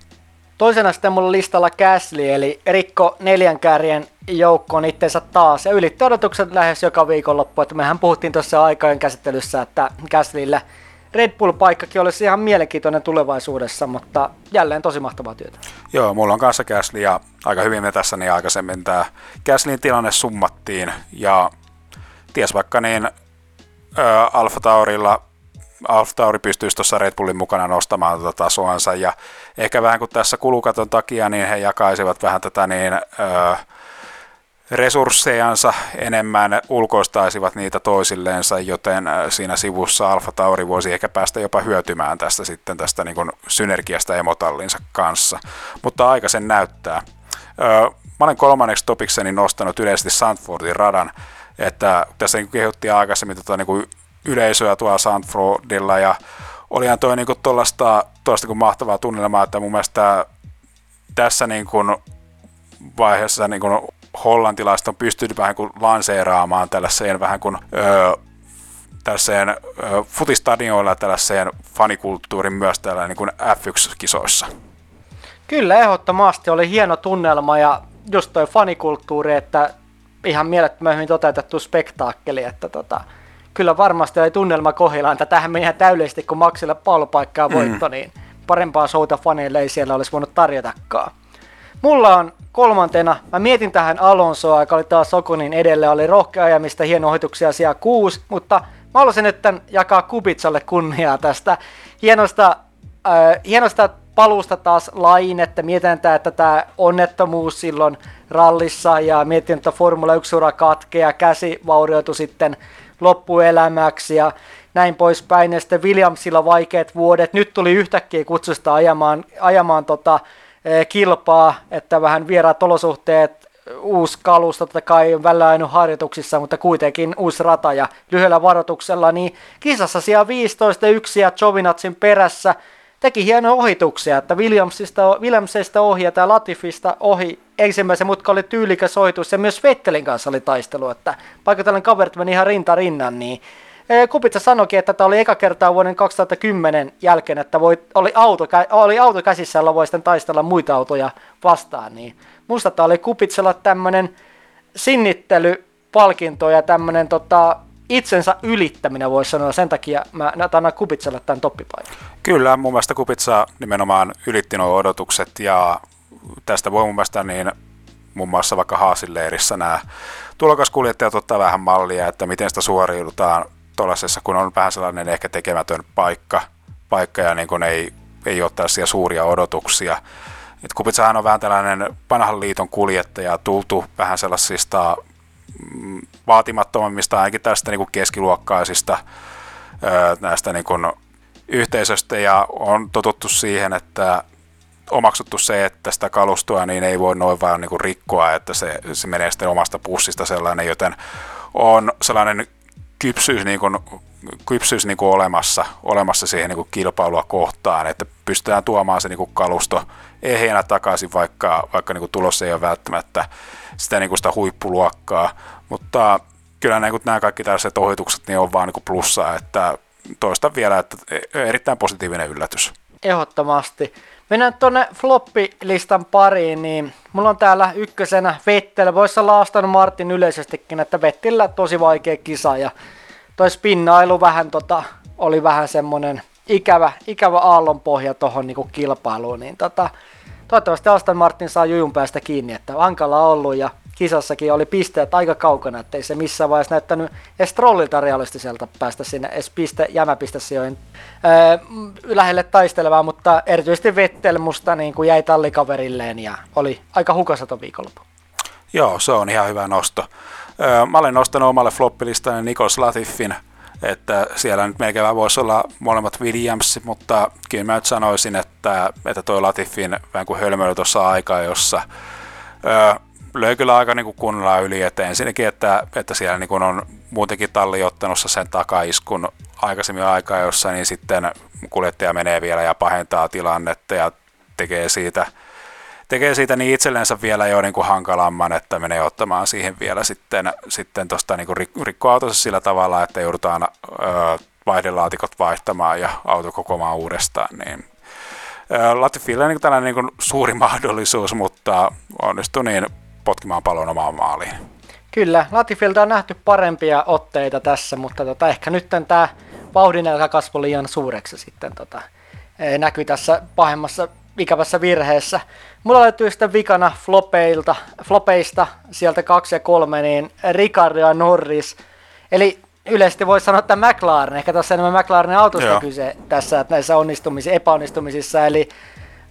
Toisena sitten mulla listalla Gasly, eli Rikko neljän kärjen joukkoon itseensä taas ja ylitti odotukset lähes joka viikonloppu. Että mehän puhuttiin tuossa aikojen käsittelyssä, että Gaslylle Red Bull-paikkakin olisi ihan mielenkiintoinen tulevaisuudessa, mutta jälleen tosi mahtavaa työtä. Joo, mulla on kanssa Gasly ja aika hyvin me tässä niin aikaisemmin tämä Gaslyn tilanne summattiin ja ties vaikka niin Alfa Taurilla Alfa Tauri pystyisi tuossa Red Bullin mukana nostamaan tätä tota tasoansa ja ehkä vähän kuin tässä kulukaton takia, niin he jakaisivat vähän tätä niin, öö, resurssejansa enemmän, ulkoistaisivat niitä toisilleensa, joten siinä sivussa Alfa Tauri voisi ehkä päästä jopa hyötymään tästä sitten tästä niin kuin synergiasta emotallinsa kanssa. Mutta aika sen näyttää. Mä olen kolmanneksi topikseni nostanut yleisesti Sandfordin radan, että tässä niin kehuttiin aikaisemmin tota, niin kuin yleisöä tuolla Sandfordilla ja olihan toi niin tuollaista niin mahtavaa tunnelmaa, että mun mielestä tässä niin kuin vaiheessa niin kuin hollantilaiset on pystynyt vähän kuin lanseeraamaan tällaiseen vähän kuin öö, tällaiseen öö, futistadioilla tällaiseen fanikulttuurin myös täällä niin kuin F1-kisoissa. Kyllä, ehdottomasti oli hieno tunnelma ja just toi fanikulttuuri, että ihan mielettömän hyvin toteutettu spektaakkeli, että tota, kyllä varmasti oli tunnelma kohdillaan. Tätähän meni ihan täydellisesti, kun Maxille pallopaikkaa voitto, mm. niin parempaa souta faneille ei siellä olisi voinut tarjotakaan. Mulla on kolmantena, mä mietin tähän Alonsoa, joka oli taas Sokonin edelle, oli rohkea ajamista, hieno ohituksia siellä kuusi, mutta mä haluaisin nyt jakaa Kubitsalle kunniaa tästä hienosta, äh, hienosta paluusta taas lain, että mietitään, että tämä onnettomuus silloin rallissa ja mietin, että Formula 1 ura katkea, käsi vaurioitu sitten loppuelämäksi ja näin poispäin. Ja sitten Williamsilla vaikeat vuodet. Nyt tuli yhtäkkiä kutsusta ajamaan, ajamaan tota, kilpaa, että vähän vieraat olosuhteet, uusi kalusto, totta kai on välillä ainoa harjoituksissa, mutta kuitenkin uusi rata. Ja lyhyellä varoituksella, niin kisassa siellä 15 yksi ja Jovinatsin perässä teki hienoja ohituksia, että Williamsista, Williamsista ohi ja tämä Latifista ohi. Ensimmäisen mutka oli tyylikäs ohitus ja myös Vettelin kanssa oli taistelu, että vaikka tällainen kaverit meni ihan rinta rinnan, niin Kupitsa sanoikin, että tämä oli eka kertaa vuoden 2010 jälkeen, että voi, oli, auto, oli auto käsissä, jolla voi sitten taistella muita autoja vastaan. Niin musta tämä oli Kupitsella tämmöinen sinnittelypalkinto ja tämmöinen tota, itsensä ylittäminen, voisi sanoa. Sen takia mä annan Kupitsalle tämän toppipaikan. Kyllä, mun mielestä Kupitsa nimenomaan ylitti nuo odotukset ja tästä voi mun mielestä niin muun muassa vaikka Haasin leirissä nämä tulokaskuljettajat ottaa vähän mallia, että miten sitä suoriudutaan tuollaisessa, kun on vähän sellainen ehkä tekemätön paikka, paikka ja niin kuin ei, ei ole tällaisia suuria odotuksia. Et Kupitsahan on vähän tällainen vanhan liiton kuljettaja, tultu vähän sellaisista mm, vaatimattomammista, ainakin tästä niin kuin keskiluokkaisista näistä niin kuin yhteisöstä ja on totuttu siihen, että omaksuttu se, että sitä kalustoa niin ei voi noin vaan niin rikkoa, että se, se menee sitten omasta pussista sellainen, joten on sellainen kypsyys, niin kuin, kypsyys niin kuin olemassa, olemassa siihen niin kuin kilpailua kohtaan, että pystytään tuomaan se niin kuin kalusto ehjänä takaisin, vaikka, vaikka niin kuin tulos ei ole välttämättä sitä, niin kuin sitä huippuluokkaa, mutta kyllä niin kuin nämä kaikki tällaiset ohitukset niin on vaan niin kuin plussaa, että toista vielä, että erittäin positiivinen yllätys. Ehdottomasti. Mennään tuonne floppilistan pariin, niin mulla on täällä ykkösenä Vettel. Voisi olla Aston Martin yleisestikin, että Vettillä tosi vaikea kisa ja toi spinnailu vähän tota, oli vähän semmonen ikävä, ikävä aallonpohja tuohon niinku kilpailuun, niin tota, toivottavasti Aston Martin saa jujun päästä kiinni, että hankala ollut ja kisassakin oli pisteet aika kaukana, ettei se missään vaiheessa näyttänyt edes trollilta realistiselta päästä sinne edes piste, jämäpistesijoihin öö, lähelle taistelevaa, mutta erityisesti Vettel musta niin kuin jäi tallikaverilleen ja oli aika hukasaton viikonloppu. Joo, se on ihan hyvä nosto. Öö, mä olen nostanut omalle floppilistani Nikos Latifin, että siellä nyt melkein voisi olla molemmat Williams, mutta kyllä mä nyt sanoisin, että, että toi Latifin vähän kuin hölmöily tuossa aikaa, jossa löi kyllä aika niin kuin kunnolla yli, että ensinnäkin, että, että siellä niin kuin on muutenkin talli ottanut sen takaiskun aikaisemmin aikaa, jossa niin sitten kuljettaja menee vielä ja pahentaa tilannetta ja tekee siitä, tekee siitä niin itsellensä vielä jo niin kuin hankalamman, että menee ottamaan siihen vielä sitten, sitten tuosta niin rikkoautonsa sillä tavalla, että joudutaan ö, vaihdelaatikot vaihtamaan ja auto kokoamaan uudestaan, niin Latifille niin tällainen niin suuri (laughs) mahdollisuus, mutta onnistui niin potkimaan pallon omaan maaliin. Kyllä, Latifilta on nähty parempia otteita tässä, mutta tota, ehkä nyt tämä vauhdin kasvoi liian suureksi sitten tota, näkyy tässä pahemmassa ikävässä virheessä. Mulla löytyy sitten vikana flopeilta, flopeista sieltä kaksi ja kolme, niin Ricardo ja Norris. Eli yleisesti voisi sanoa, että McLaren, ehkä tässä enemmän McLarenin autosta Joo. kyse tässä että näissä onnistumisissa, epäonnistumisissa, eli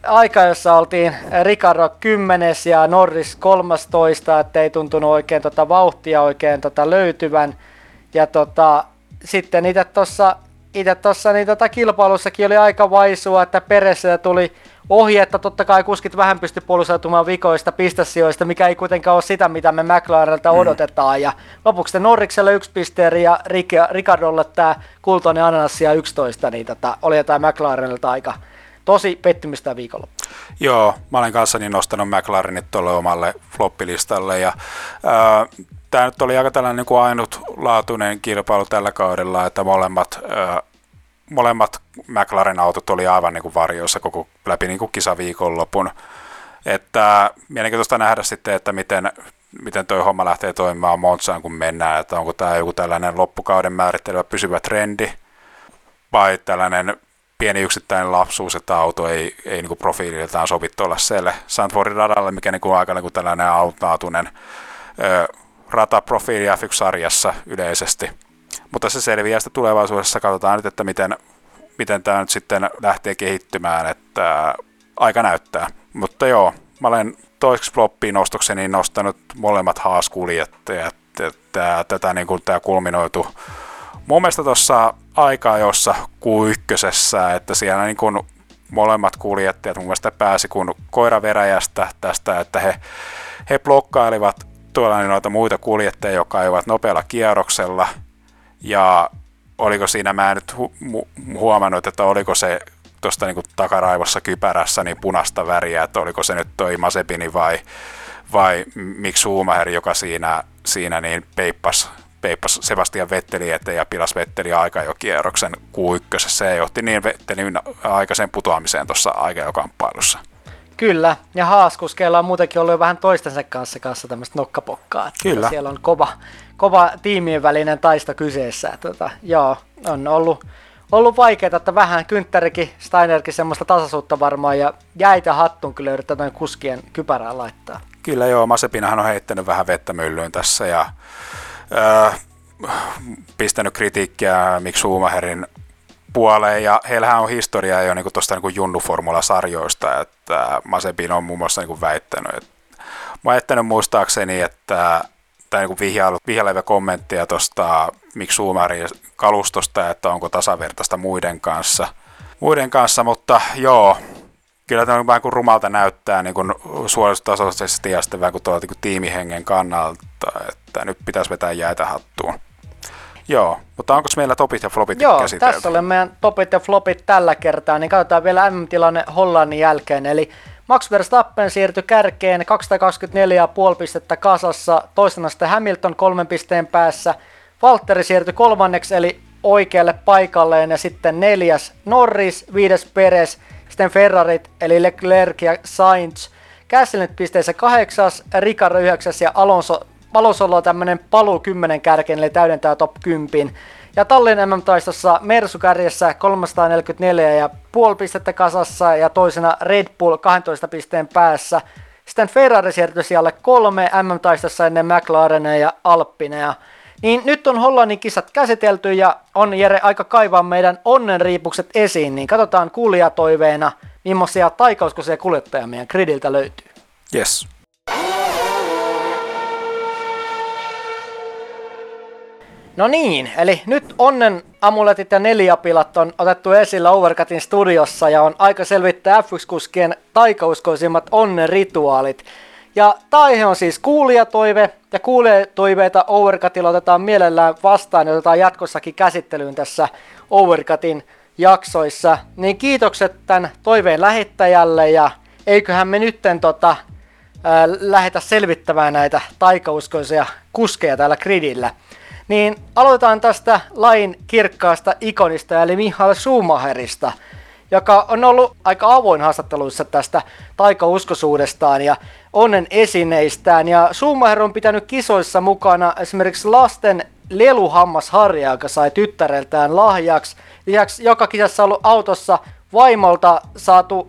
aika, jossa oltiin Ricardo 10 ja Norris 13, että ei tuntunut oikein tota vauhtia oikein tota löytyvän. Ja tota, sitten itse tuossa itse tuossa niin tota kilpailussakin oli aika vaisua, että perässä tuli ohi, että totta kai kuskit vähän pysty puolustautumaan vikoista pistesijoista, mikä ei kuitenkaan ole sitä, mitä me McLarenilta mm. odotetaan. Ja lopuksi Norrikselle yksi pisteeri ja Ricardolle tämä kultainen ananassia 11, niin tota, oli jotain McLarenilta aika tosi pettymystä viikolla. Joo, mä olen kanssani nostanut McLarenit tuolle omalle floppilistalle ja äh, tämä nyt oli aika tällainen niin kuin ainutlaatuinen kilpailu tällä kaudella, että molemmat äh, molemmat McLaren-autot oli aivan niin kuin varjoissa koko läpi niin kuin kisaviikonlopun. Että mielenkiintoista nähdä sitten, että miten, miten toi homma lähtee toimimaan Montsaan, kun mennään, että onko tämä joku tällainen loppukauden määrittelevä pysyvä trendi, vai tällainen pieni yksittäinen lapsuus, että auto ei, ei niin profiililtaan sovi tuollaiselle Sandfordin radalle, mikä niin kuin aika niin kuin tällainen autnaatuinen rataprofiili F1-sarjassa yleisesti. Mutta se selviää sitten tulevaisuudessa. Katsotaan nyt, että miten, miten tämä nyt sitten lähtee kehittymään, että aika näyttää. Mutta joo, mä olen toiseksi floppiin nostokseni nostanut molemmat haaskuljettajat. Että tätä niin kuin tämä kulminoitu mun mielestä tuossa aikaa jossa Q1, että siellä niin kuin molemmat kuljettajat mun mielestä pääsi kun koira veräjästä tästä, että he, he blokkailivat tuolla niin noita muita kuljettajia, jotka ajoivat nopealla kierroksella – ja oliko siinä, mä en nyt hu- huomannut, että oliko se tuosta niin takaraivossa kypärässä niin punaista väriä, että oliko se nyt toi Masepini vai, vai miksi Schumacher, joka siinä, siinä niin peippas, peippas Sebastian Vetteli eteen ja pilas Vetteli aika jo kierroksen Q1. Se johti niin Vettelin aikaisen putoamiseen tuossa aikajokamppailussa. Kyllä, ja Haaskuskeilla on muutenkin ollut jo vähän toistensa kanssa, kanssa tämmöistä nokkapokkaa. Kyllä. Siellä on kova, kova tiimien välinen taisto kyseessä. Tota, joo, on ollut, ollut vaikeaa, että vähän Kynttärikin, Steinerkin semmoista tasaisuutta varmaan ja jäitä hattun kyllä yrittää noin kuskien kypärää laittaa. Kyllä joo, Masepinahan on heittänyt vähän vettä myllyyn tässä ja pistänyt kritiikkiä Mik Schumacherin puoleen, ja heillähän on historiaa jo niin tuosta niin junnuformula-sarjoista, että Masepin on muun muassa niin väittänyt, että mä oon jättänyt muistaakseni, että tai niin vihjailevä kommenttia tuosta Mik Schumacherin kalustosta, että onko tasavertaista muiden kanssa. Muiden kanssa, mutta joo, kyllä tämä on vähän kuin rumalta näyttää niin kuin suoritustasoisesti ja sitten vähän kuin, tuolta, niin kuin tiimihengen kannalta, että nyt pitäisi vetää jäitä hattuun. Joo, mutta onko meillä topit ja flopit Joo, käsitelty? tässä oli meidän topit ja flopit tällä kertaa, niin katsotaan vielä MM-tilanne Hollannin jälkeen. Eli Max Verstappen siirtyi kärkeen 224,5 pistettä kasassa, toisena sitten Hamilton kolmen pisteen päässä. Valtteri siirtyi kolmanneksi eli oikealle paikalleen ja sitten neljäs Norris, viides Perez, sitten Ferrarit eli Leclerc ja Sainz. Kässelnyt pisteessä kahdeksas, Ricardo yhdeksäs ja Alonso Alonsolla on tämmönen paluu 10 kärkeen, eli täydentää top 10. Ja Tallin MM-taistossa Mersu kärjessä 344 ja puoli pistettä kasassa ja toisena Red Bull 12 pisteen päässä. Sitten Ferrari siirtyi siellä kolme MM-taistossa ennen McLarenia ja Alppineja. Niin nyt on Hollannin kisat käsitelty ja on Jere aika kaivaa meidän onnenriipukset esiin, niin katsotaan kuulijatoiveena, millaisia taikauskoisia kuljettajia meidän gridiltä löytyy. Yes. No niin, eli nyt onnen amuletit ja neliapilat on otettu esillä Overcutin studiossa ja on aika selvittää F1-kuskien taikauskoisimmat onnen rituaalit. Ja aihe on siis kuulijatoive, ja kuulijatoiveita Overcutilla otetaan mielellään vastaan ja otetaan jatkossakin käsittelyyn tässä Overcutin jaksoissa. Niin kiitokset tämän toiveen lähettäjälle ja eiköhän me nytten tota, ää, lähetä selvittämään näitä taikauskoisia kuskeja täällä gridillä. Niin aloitetaan tästä lain kirkkaasta ikonista, eli Mihail Schumacherista, joka on ollut aika avoin haastatteluissa tästä taikauskoisuudestaan ja onnen esineistään. Ja Schumacher on pitänyt kisoissa mukana esimerkiksi lasten leluhammasharja, joka sai tyttäreltään lahjaksi. Lisäksi joka kisassa ollut autossa vaimolta saatu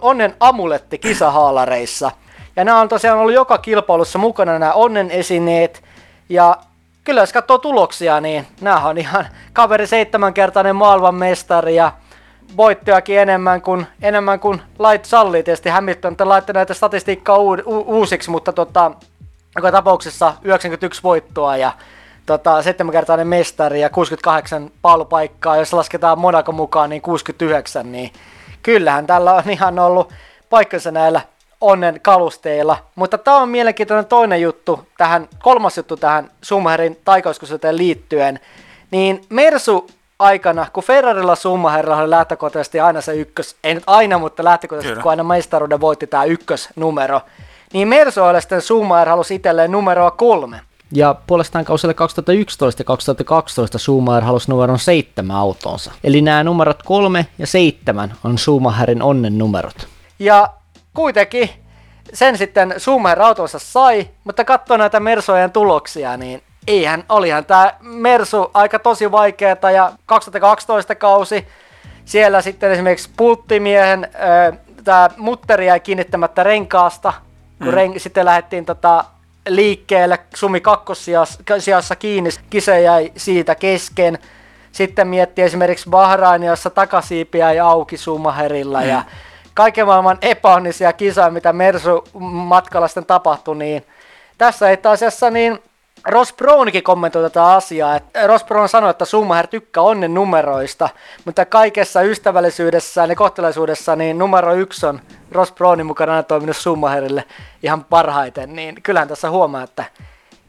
onnen amuletti kisahaalareissa. Ja nämä on tosiaan ollut joka kilpailussa mukana nämä onnen esineet. Ja kyllä jos katsoo tuloksia, niin nämä on ihan kaveri seitsemänkertainen maailmanmestari ja voittojakin enemmän kuin, enemmän kuin lait sallii. Tietysti Hamilton laittoi näitä statistiikkaa u- u- uusiksi, mutta tota, joka tapauksessa 91 voittoa ja tota, seitsemänkertainen mestari ja 68 paalupaikkaa, jos lasketaan Monaco mukaan, niin 69, niin kyllähän tällä on ihan ollut paikkansa näillä onnen kalusteilla. Mutta tämä on mielenkiintoinen toinen juttu, tähän, kolmas juttu tähän Schumacherin taikauskusuuteen liittyen. Niin Mersu aikana, kun Ferrarilla Schumacherilla oli lähtökohtaisesti aina se ykkös, ei nyt aina, mutta lähtökohtaisesti Kyllä. kun aina mestaruuden voitti tämä ykkösnumero, niin Mersu sitten Schumacher halusi itselleen numeroa kolme. Ja puolestaan kausille 2011 ja 2012 Schumacher halusi numeron 7 autonsa. Eli nämä numerot 3 ja 7 on Schumacherin onnen numerot. Ja kuitenkin sen sitten Schumacher autonsa sai, mutta katsoo näitä Mersojen tuloksia, niin eihän, olihan tämä Mersu aika tosi vaikeeta ja 2012 kausi, siellä sitten esimerkiksi pulttimiehen tämä mutteri jäi kiinnittämättä renkaasta, kun mm. ren, sitten lähdettiin tota, liikkeelle Sumi kakkosijassa kiinni, kise jäi siitä kesken. Sitten mietti esimerkiksi Bahrainissa takasiipiä ja auki Sumaherilla mm. ja kaiken maailman epäonnisia kisoja, mitä Mersu matkalla sitten tapahtui, niin tässä itse asiassa niin Ross Brownikin kommentoi tätä asiaa. Että Ross Brown sanoi, että Schumacher tykkää onnen numeroista, mutta kaikessa ystävällisyydessä ja kohtelaisuudessa niin numero yksi on Ross Brownin mukana aina toiminut Schumacherille ihan parhaiten. Niin kyllähän tässä huomaa, että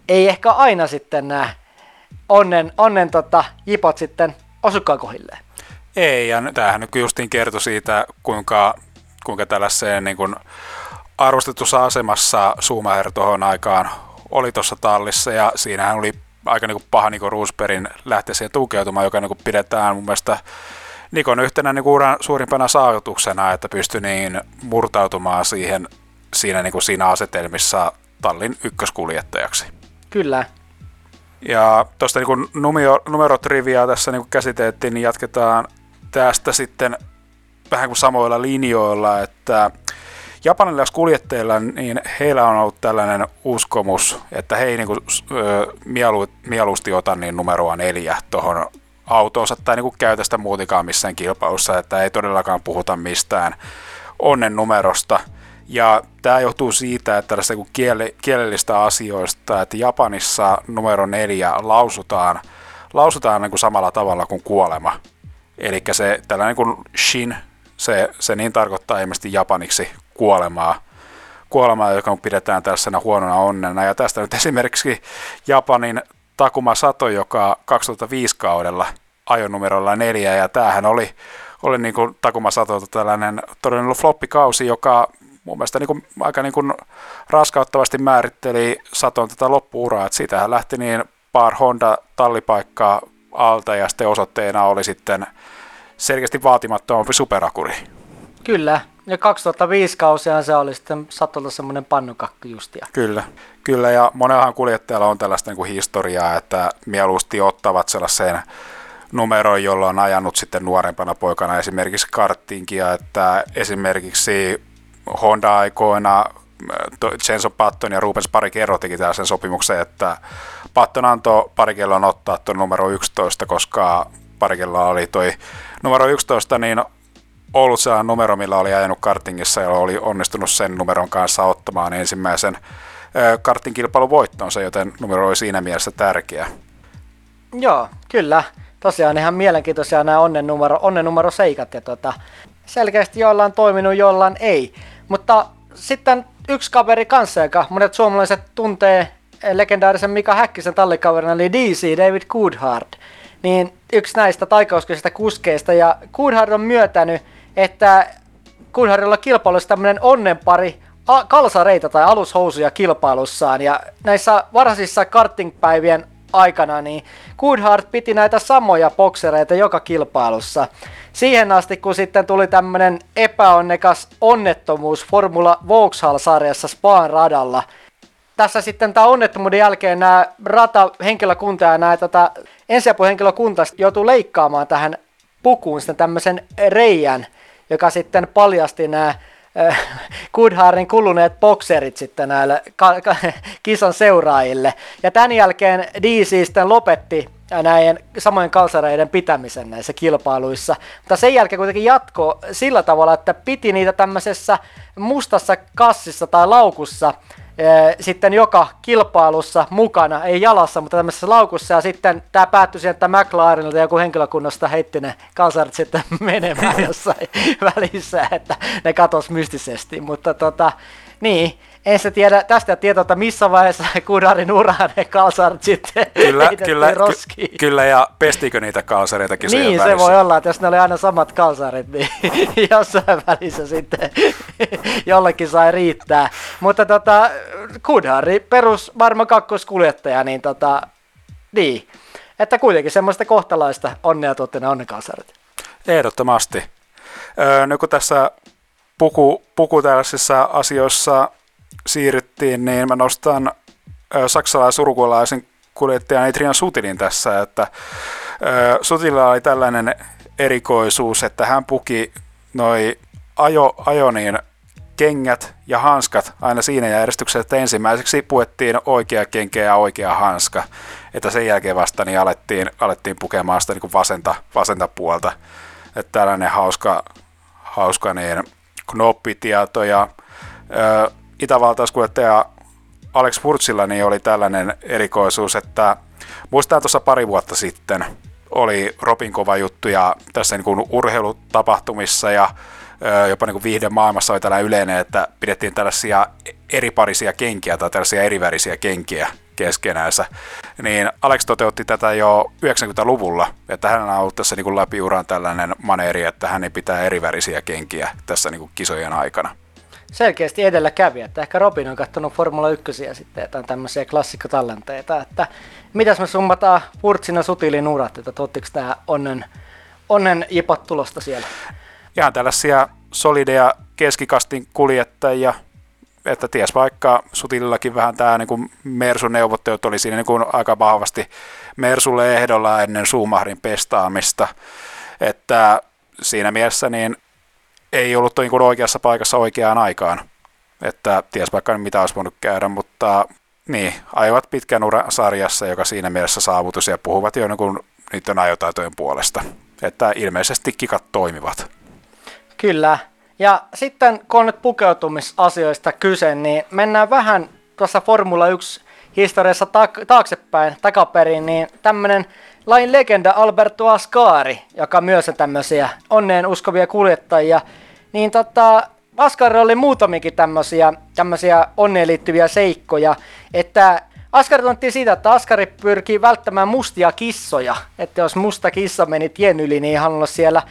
ei ehkä aina sitten nämä onnen, onnen tota, jipot sitten osukaan kohilleen. Ei, ja tämähän nyt justiin kertoi siitä, kuinka, kuinka tällaiseen niin kuin arvostetussa asemassa Schumacher tuohon aikaan oli tuossa tallissa ja siinähän oli aika niin kuin paha niin Roosbergin lähteä siihen tukeutumaan, joka niin kuin pidetään mun mielestä Nikon yhtenä niin uran suurimpana saavutuksena, että pystyi niin murtautumaan siihen, siinä, niin kuin siinä asetelmissa tallin ykköskuljettajaksi. Kyllä. Ja tuosta niin numero, numerotriviaa tässä niin käsiteltiin, niin jatketaan tästä sitten vähän kuin samoilla linjoilla, että japanilaisilla kuljettajilla, niin heillä on ollut tällainen uskomus, että he ei niin kuin, mielu, mieluusti ota niin numeroa neljä tuohon autoonsa tai niin kuin käytä sitä muutikaan missään kilpailussa, että ei todellakaan puhuta mistään onnen numerosta. Ja tämä johtuu siitä, että tällaista niin kiele, kielellistä asioista, että Japanissa numero neljä lausutaan, lausutaan niin kuin samalla tavalla kuin kuolema. Eli se tällainen kuin shin, se, se niin tarkoittaa ilmeisesti japaniksi kuolemaa, kuolemaa, joka pidetään tällaisena huonona onnena. Ja tästä nyt esimerkiksi Japanin Takuma Sato, joka 2005 kaudella ajonumerolla neljä, ja tämähän oli, oli niin kuin Takuma Sato tällainen todellinen floppikausi, joka mun mielestä niin kuin, aika niin kuin raskauttavasti määritteli Saton tätä loppuuraa, että siitähän lähti niin par Honda-tallipaikkaa alta, ja sitten osoitteena oli sitten selkeästi vaatimattomampi superakuri. Kyllä, ja 2005 kausiaan se oli sitten Satolta semmoinen pannukakku justia. Kyllä, kyllä ja monellahan kuljettajalla on tällaista niin kuin historiaa, että mieluusti ottavat sellaiseen numeroon, jolla on ajanut sitten nuorempana poikana esimerkiksi karttinkia, että esimerkiksi Honda-aikoina Jenson Patton ja Rubens Parikello teki tällaisen sopimuksen, että Patton antoi Parikellon ottaa tuon numero 11, koska Parikello oli toi numero 11, niin sellainen numero, millä oli ajanut kartingissa ja oli onnistunut sen numeron kanssa ottamaan ensimmäisen kartingkilpailun voittonsa, joten numero oli siinä mielessä tärkeä. Joo, kyllä. Tosiaan ihan mielenkiintoisia nämä onnen numero, onnen numero seikat ja tota, selkeästi jollain toiminut, jollain ei. Mutta sitten yksi kaveri kanssa, joka monet suomalaiset tuntee legendaarisen Mika Häkkisen tallikaverina, eli DC, David Coulthard. Niin yksi näistä taikauskysistä kuskeista, ja Coulthard on myötänyt että Kunharilla kilpailussa tämmöinen onnenpari kalsareita tai alushousuja kilpailussaan. Ja näissä varhaisissa kartingpäivien aikana, niin Goodhart piti näitä samoja boksereita joka kilpailussa. Siihen asti, kun sitten tuli tämmönen epäonnekas onnettomuus Formula Vauxhall-sarjassa Spaan radalla. Tässä sitten tämä onnettomuuden jälkeen nämä ratahenkilökunta ja nämä tota, ensiapuhenkilökunta joutuu leikkaamaan tähän pukuun sitten tämmöisen reijän, joka sitten paljasti nämä äh, Goodharin kuluneet bokserit sitten näille ka- ka- kisan seuraajille. Ja tämän jälkeen DC sitten lopetti näiden samojen kalsareiden pitämisen näissä kilpailuissa. Mutta sen jälkeen kuitenkin jatko sillä tavalla, että piti niitä tämmöisessä mustassa kassissa tai laukussa sitten joka kilpailussa mukana, ei jalassa, mutta tämmöisessä laukussa, ja sitten tämä päättyi siihen, että McLarenilta joku henkilökunnasta heitti ne kalsarit sitten (laughs) menemään (laughs) jossain välissä, että ne katos mystisesti, mutta tota, niin, en se tiedä tästä tietoa, että missä vaiheessa (laughs) Kudarin uraan ne kalsarit sitten (laughs) kyllä, kyllä, ky- kyllä, ja pestikö niitä kalsareita kisojen Niin, välissä? se voi olla, että jos ne oli aina samat kalsarit, niin (laughs) jossain välissä sitten jollekin sai riittää. Mutta tota, Kudari, perus varma kakkoskuljettaja, niin tota, niin. Että kuitenkin semmoista kohtalaista onnea tuotte ne onnekalsarit. Ehdottomasti. Öö, nyt kun tässä puku, puku tällaisissa asioissa siirryttiin, niin mä nostan saksalais-urkulaisen kuljettajan Adrian Sutilin tässä, että Sutililla oli tällainen erikoisuus, että hän puki noi ajo, ajoniin kengät ja hanskat aina siinä järjestyksessä, että ensimmäiseksi puettiin oikea kenkä ja oikea hanska, että sen jälkeen vasta niin alettiin, alettiin pukemaan sitä niin vasenta, vasenta puolta. Että tällainen hauska, hauska niin knoppitieto ja ö, itävaltaiskuljettaja Alex Furtsilla niin oli tällainen erikoisuus, että muistan tuossa pari vuotta sitten oli Robin kova juttuja tässä niin kuin urheilutapahtumissa ja jopa niin kuin viihden maailmassa oli tällainen yleinen, että pidettiin tällaisia eriparisia kenkiä tai tällaisia erivärisiä kenkiä keskenäänsä. Niin Alex toteutti tätä jo 90-luvulla, että hän on ollut tässä niin kuin läpi uran tällainen maneeri, että hän pitää erivärisiä kenkiä tässä niin kuin kisojen aikana selkeästi edelläkävijä. Että ehkä Robin on katsonut Formula 1 ja sitten jotain tämmöisiä klassikkotallenteita. Että mitäs me summataan Furtsin Sutilin urat, että tuottiko tämä onnen, onnen jipat tulosta siellä? Ihan tällaisia solideja keskikastin kuljettajia, että ties vaikka Sutilillakin vähän tämä niin Mersun neuvottelut oli siinä niin kuin aika vahvasti Mersulle ehdolla ennen Suumahrin pestaamista, että siinä mielessä niin ei ollut niin kuin oikeassa paikassa oikeaan aikaan. Että ties vaikka mitä olisi voinut käydä, mutta niin, ajoivat pitkän uran sarjassa, joka siinä mielessä saavutus ja puhuvat jo niin niiden ajotaitojen puolesta. Että ilmeisesti kikat toimivat. Kyllä. Ja sitten kun on nyt pukeutumisasioista kyse, niin mennään vähän tuossa Formula 1 historiassa ta- taaksepäin, takaperin, niin tämmöinen lain legenda Alberto Ascari, joka myös on tämmöisiä onneen uskovia kuljettajia, niin tota, Ascari oli muutamikin tämmöisiä, tämmöisiä onneen liittyviä seikkoja, että Askari tunttiin siitä, että Askari pyrkii välttämään mustia kissoja, että jos musta kissa meni tien yli, niin ei halunnut siellä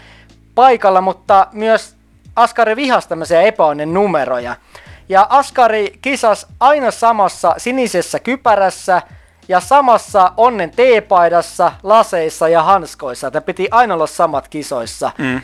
paikalla, mutta myös Askari vihasi tämmöisiä epäonnen numeroja. Ja Askari kisas aina samassa sinisessä kypärässä ja samassa onnen teepaidassa, laseissa ja hanskoissa. Että piti aina olla samat kisoissa. Mm.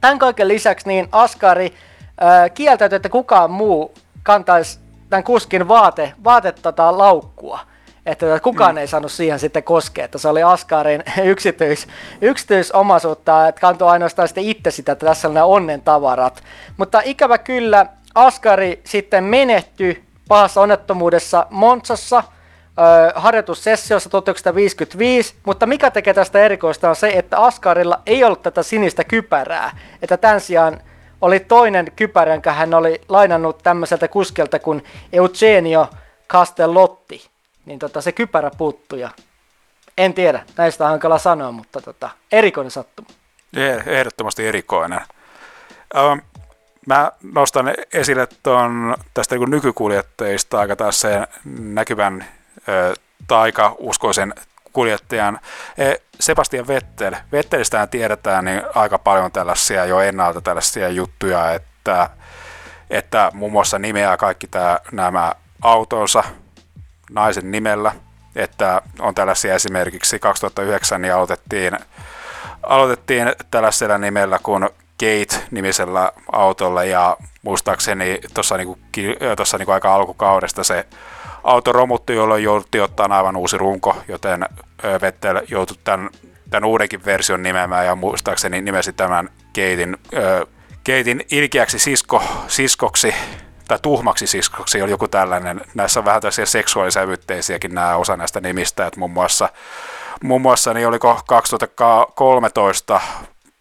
Tämän kaiken lisäksi niin Askari äh, kieltäytyi, että kukaan muu kantaisi tämän kuskin vaate, vaate tota, laukkua. Että kukaan mm. ei saanut siihen sitten koskea, että se oli Askarin (laughs) yksityis, yksityisomaisuutta, että kantoi ainoastaan sitten itse sitä, että tässä on nämä onnen tavarat. Mutta ikävä kyllä Askari sitten menehtyi pahassa onnettomuudessa Monsassa – harjoitussessiossa 1955, mutta mikä tekee tästä erikoista on se, että Askarilla ei ollut tätä sinistä kypärää, että tämän sijaan oli toinen kypärä, jonka hän oli lainannut tämmöiseltä kuskelta kuin Eugenio Castellotti, niin tota, se kypärä puuttui ja en tiedä, näistä on hankala sanoa, mutta tota, erikoinen sattuma. Ehdottomasti erikoinen. Um, mä nostan esille tuon tästä niin nykykuljettajista aika tässä näkyvän taikauskoisen kuljettajan Sebastian Vettel. Vettelistähän tiedetään niin aika paljon tällaisia jo ennalta tällaisia juttuja, että, että muun muassa nimeää kaikki tämä, nämä autonsa naisen nimellä, että on tällaisia esimerkiksi 2009 niin aloitettiin, aloitettiin tällaisella nimellä kuin Gate-nimisellä autolla ja muistaakseni tuossa niinku, niinku aika alkukaudesta se auto romutti, jolloin jouduttiin ottaa aivan uusi runko, joten Vettel joutui tämän, tämän uudenkin version nimeämään ja muistaakseni nimesi tämän Gatein, Gatein ilkeäksi sisko, siskoksi tai tuhmaksi siskoksi oli joku tällainen. Näissä on vähän tällaisia seksuaalisävytteisiäkin nämä osa näistä nimistä, että muun muassa, muun muassa niin oliko 2013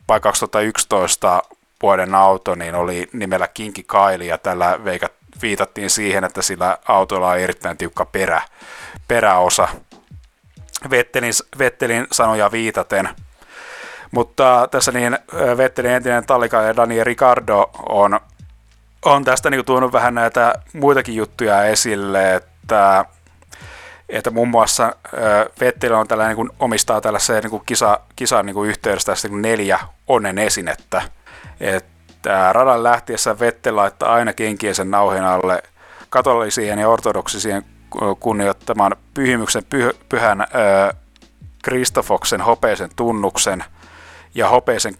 vai 2011 vuoden auto, niin oli nimellä Kinki Kaili ja tällä veikat, viitattiin siihen, että sillä autolla on erittäin tiukka perä, peräosa. Vettelin, Vettelin sanoja viitaten. Mutta tässä niin Vettelin entinen tallika ja Daniel Ricardo on, on tästä niin tuonut vähän näitä muitakin juttuja esille, että että muun muassa Vettel on tällainen, niin omistaa tällaisen niin kisa, kisan niin yhteydessä tästä niin neljä onnen esinettä. Että radan lähtiessä Vettel laittaa aina kenkiensä nauhin alle katolisien ja ortodoksisien kunnioittaman pyhimyksen pyh, pyhän Kristofoksen hopeisen tunnuksen ja hopeisen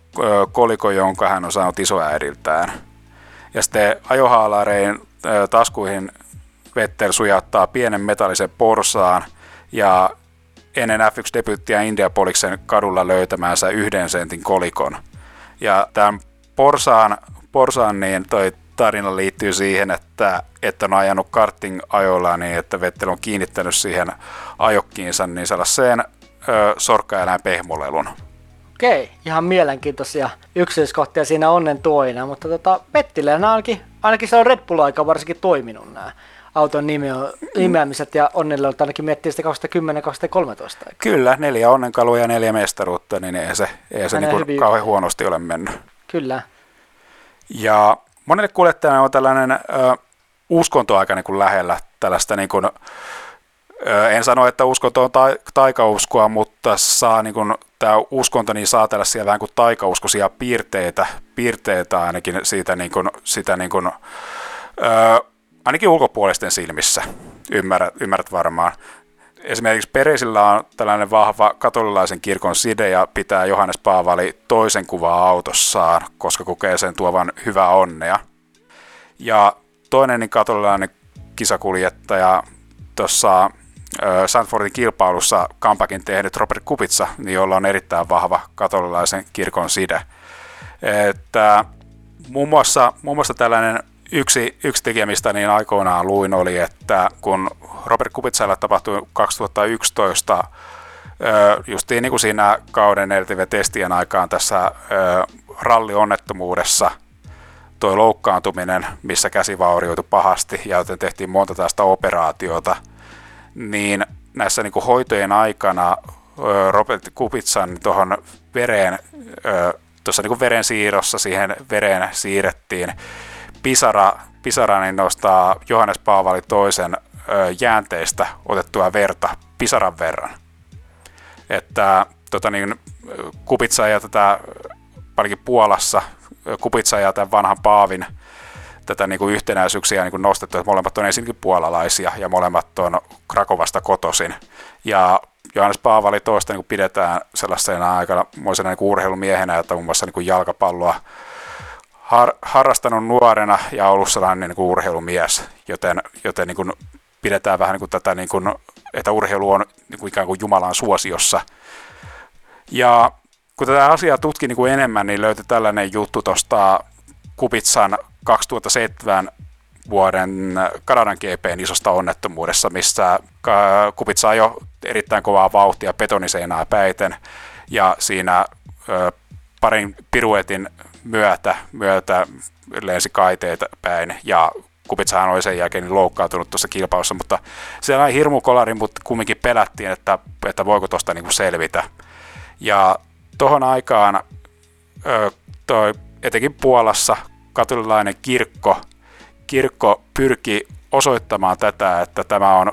kolikon, jonka hän on saanut isoäidiltään. Ja sitten ajohaalarein taskuihin Vettel sujauttaa pienen metallisen porsaan ja ennen F1-debyttiä Indiapoliksen kadulla löytämäänsä yhden sentin kolikon. Ja tämän porsaan, porsaan niin toi tarina liittyy siihen, että, että on ajanut karting-ajoilla niin, että Vettel on kiinnittänyt siihen ajokkiinsa niin sellaiseen sorkkaeläin pehmolelun. Okei, ihan mielenkiintoisia yksityiskohtia siinä onnen tuoina, mutta tota, Vettilään ainakin, ainakin se on Red Bull-aika varsinkin toiminut nämä auton nime on, nimeämiset ja onnelle on ainakin miettiä sitä 2010-2013. Kyllä, neljä onnenkaluja ja neljä mestaruutta, niin ei se, ei se niin kauhean huonosti ole mennyt. Kyllä. Ja monelle kuljettajalle on tällainen ö, uskonto aika niin kuin lähellä tällaista niin kuin, en sano, että uskonto on ta- taikauskoa, mutta saa niin kuin, tämä uskonto niin saa tällaisia vähän kuin taikauskoisia piirteitä, piirteitä ainakin siitä niin kuin, sitä niin kuin, ö, ainakin ulkopuolisten silmissä, ymmärrät, ymmärrät varmaan. Esimerkiksi Peresillä on tällainen vahva katolilaisen kirkon side ja pitää Johannes Paavali toisen kuvaa autossaan, koska kokee sen tuovan hyvää onnea. Ja toinen niin katolilainen kisakuljettaja tuossa Sanfordin kilpailussa kampakin tehnyt Robert Kupitsa, niin jolla on erittäin vahva katolilaisen kirkon side. Että muun muassa, muun muassa tällainen yksi, yksi tekemistä niin aikoinaan luin oli, että kun Robert Kubitsailla tapahtui 2011 justiin niin kuin siinä kauden LTV-testien aikaan tässä rallionnettomuudessa tuo loukkaantuminen, missä käsi vaurioitui pahasti ja joten tehtiin monta tästä operaatiota, niin näissä niin kuin hoitojen aikana Robert Kubitsan tuohon vereen, tuossa niin veren siirrossa siihen vereen siirrettiin Pisara, Pisara niin nostaa Johannes Paavali toisen jäänteistä otettua verta Pisaran verran. Että tota niin, Kupitsa ja tätä, parikin Puolassa, Kupitsa ja tämän vanhan Paavin tätä niin kuin yhtenäisyyksiä niin kuin nostettu, että molemmat on ensinnäkin puolalaisia ja molemmat on Krakovasta kotosin. Ja Johannes Paavali toista niin kuin pidetään sellaisena aikana niin urheilumiehenä, että muun muassa niin kuin jalkapalloa har, harrastanut nuorena ja ollut sellainen niin kuin urheilumies, joten, joten niin kuin pidetään vähän niin kuin tätä, niin kuin, että urheilu on niin kuin ikään kuin Jumalan suosiossa. Ja kun tätä asiaa tutki niin kuin enemmän, niin löytyi tällainen juttu tuosta Kupitsan 2007 vuoden Kanadan GPn isosta onnettomuudessa, missä Kupitsa jo erittäin kovaa vauhtia betoniseinää päiten, ja siinä parin piruetin myötä, myötä lensi kaiteita päin ja Kupitsahan oli sen jälkeen niin loukkaantunut tuossa kilpailussa, mutta siellä oli hirmu kolari, mutta kumminkin pelättiin, että, että voiko tuosta niin selvitä. Ja tuohon aikaan toi, etenkin Puolassa katolilainen kirkko, kirkko pyrki osoittamaan tätä, että tämä on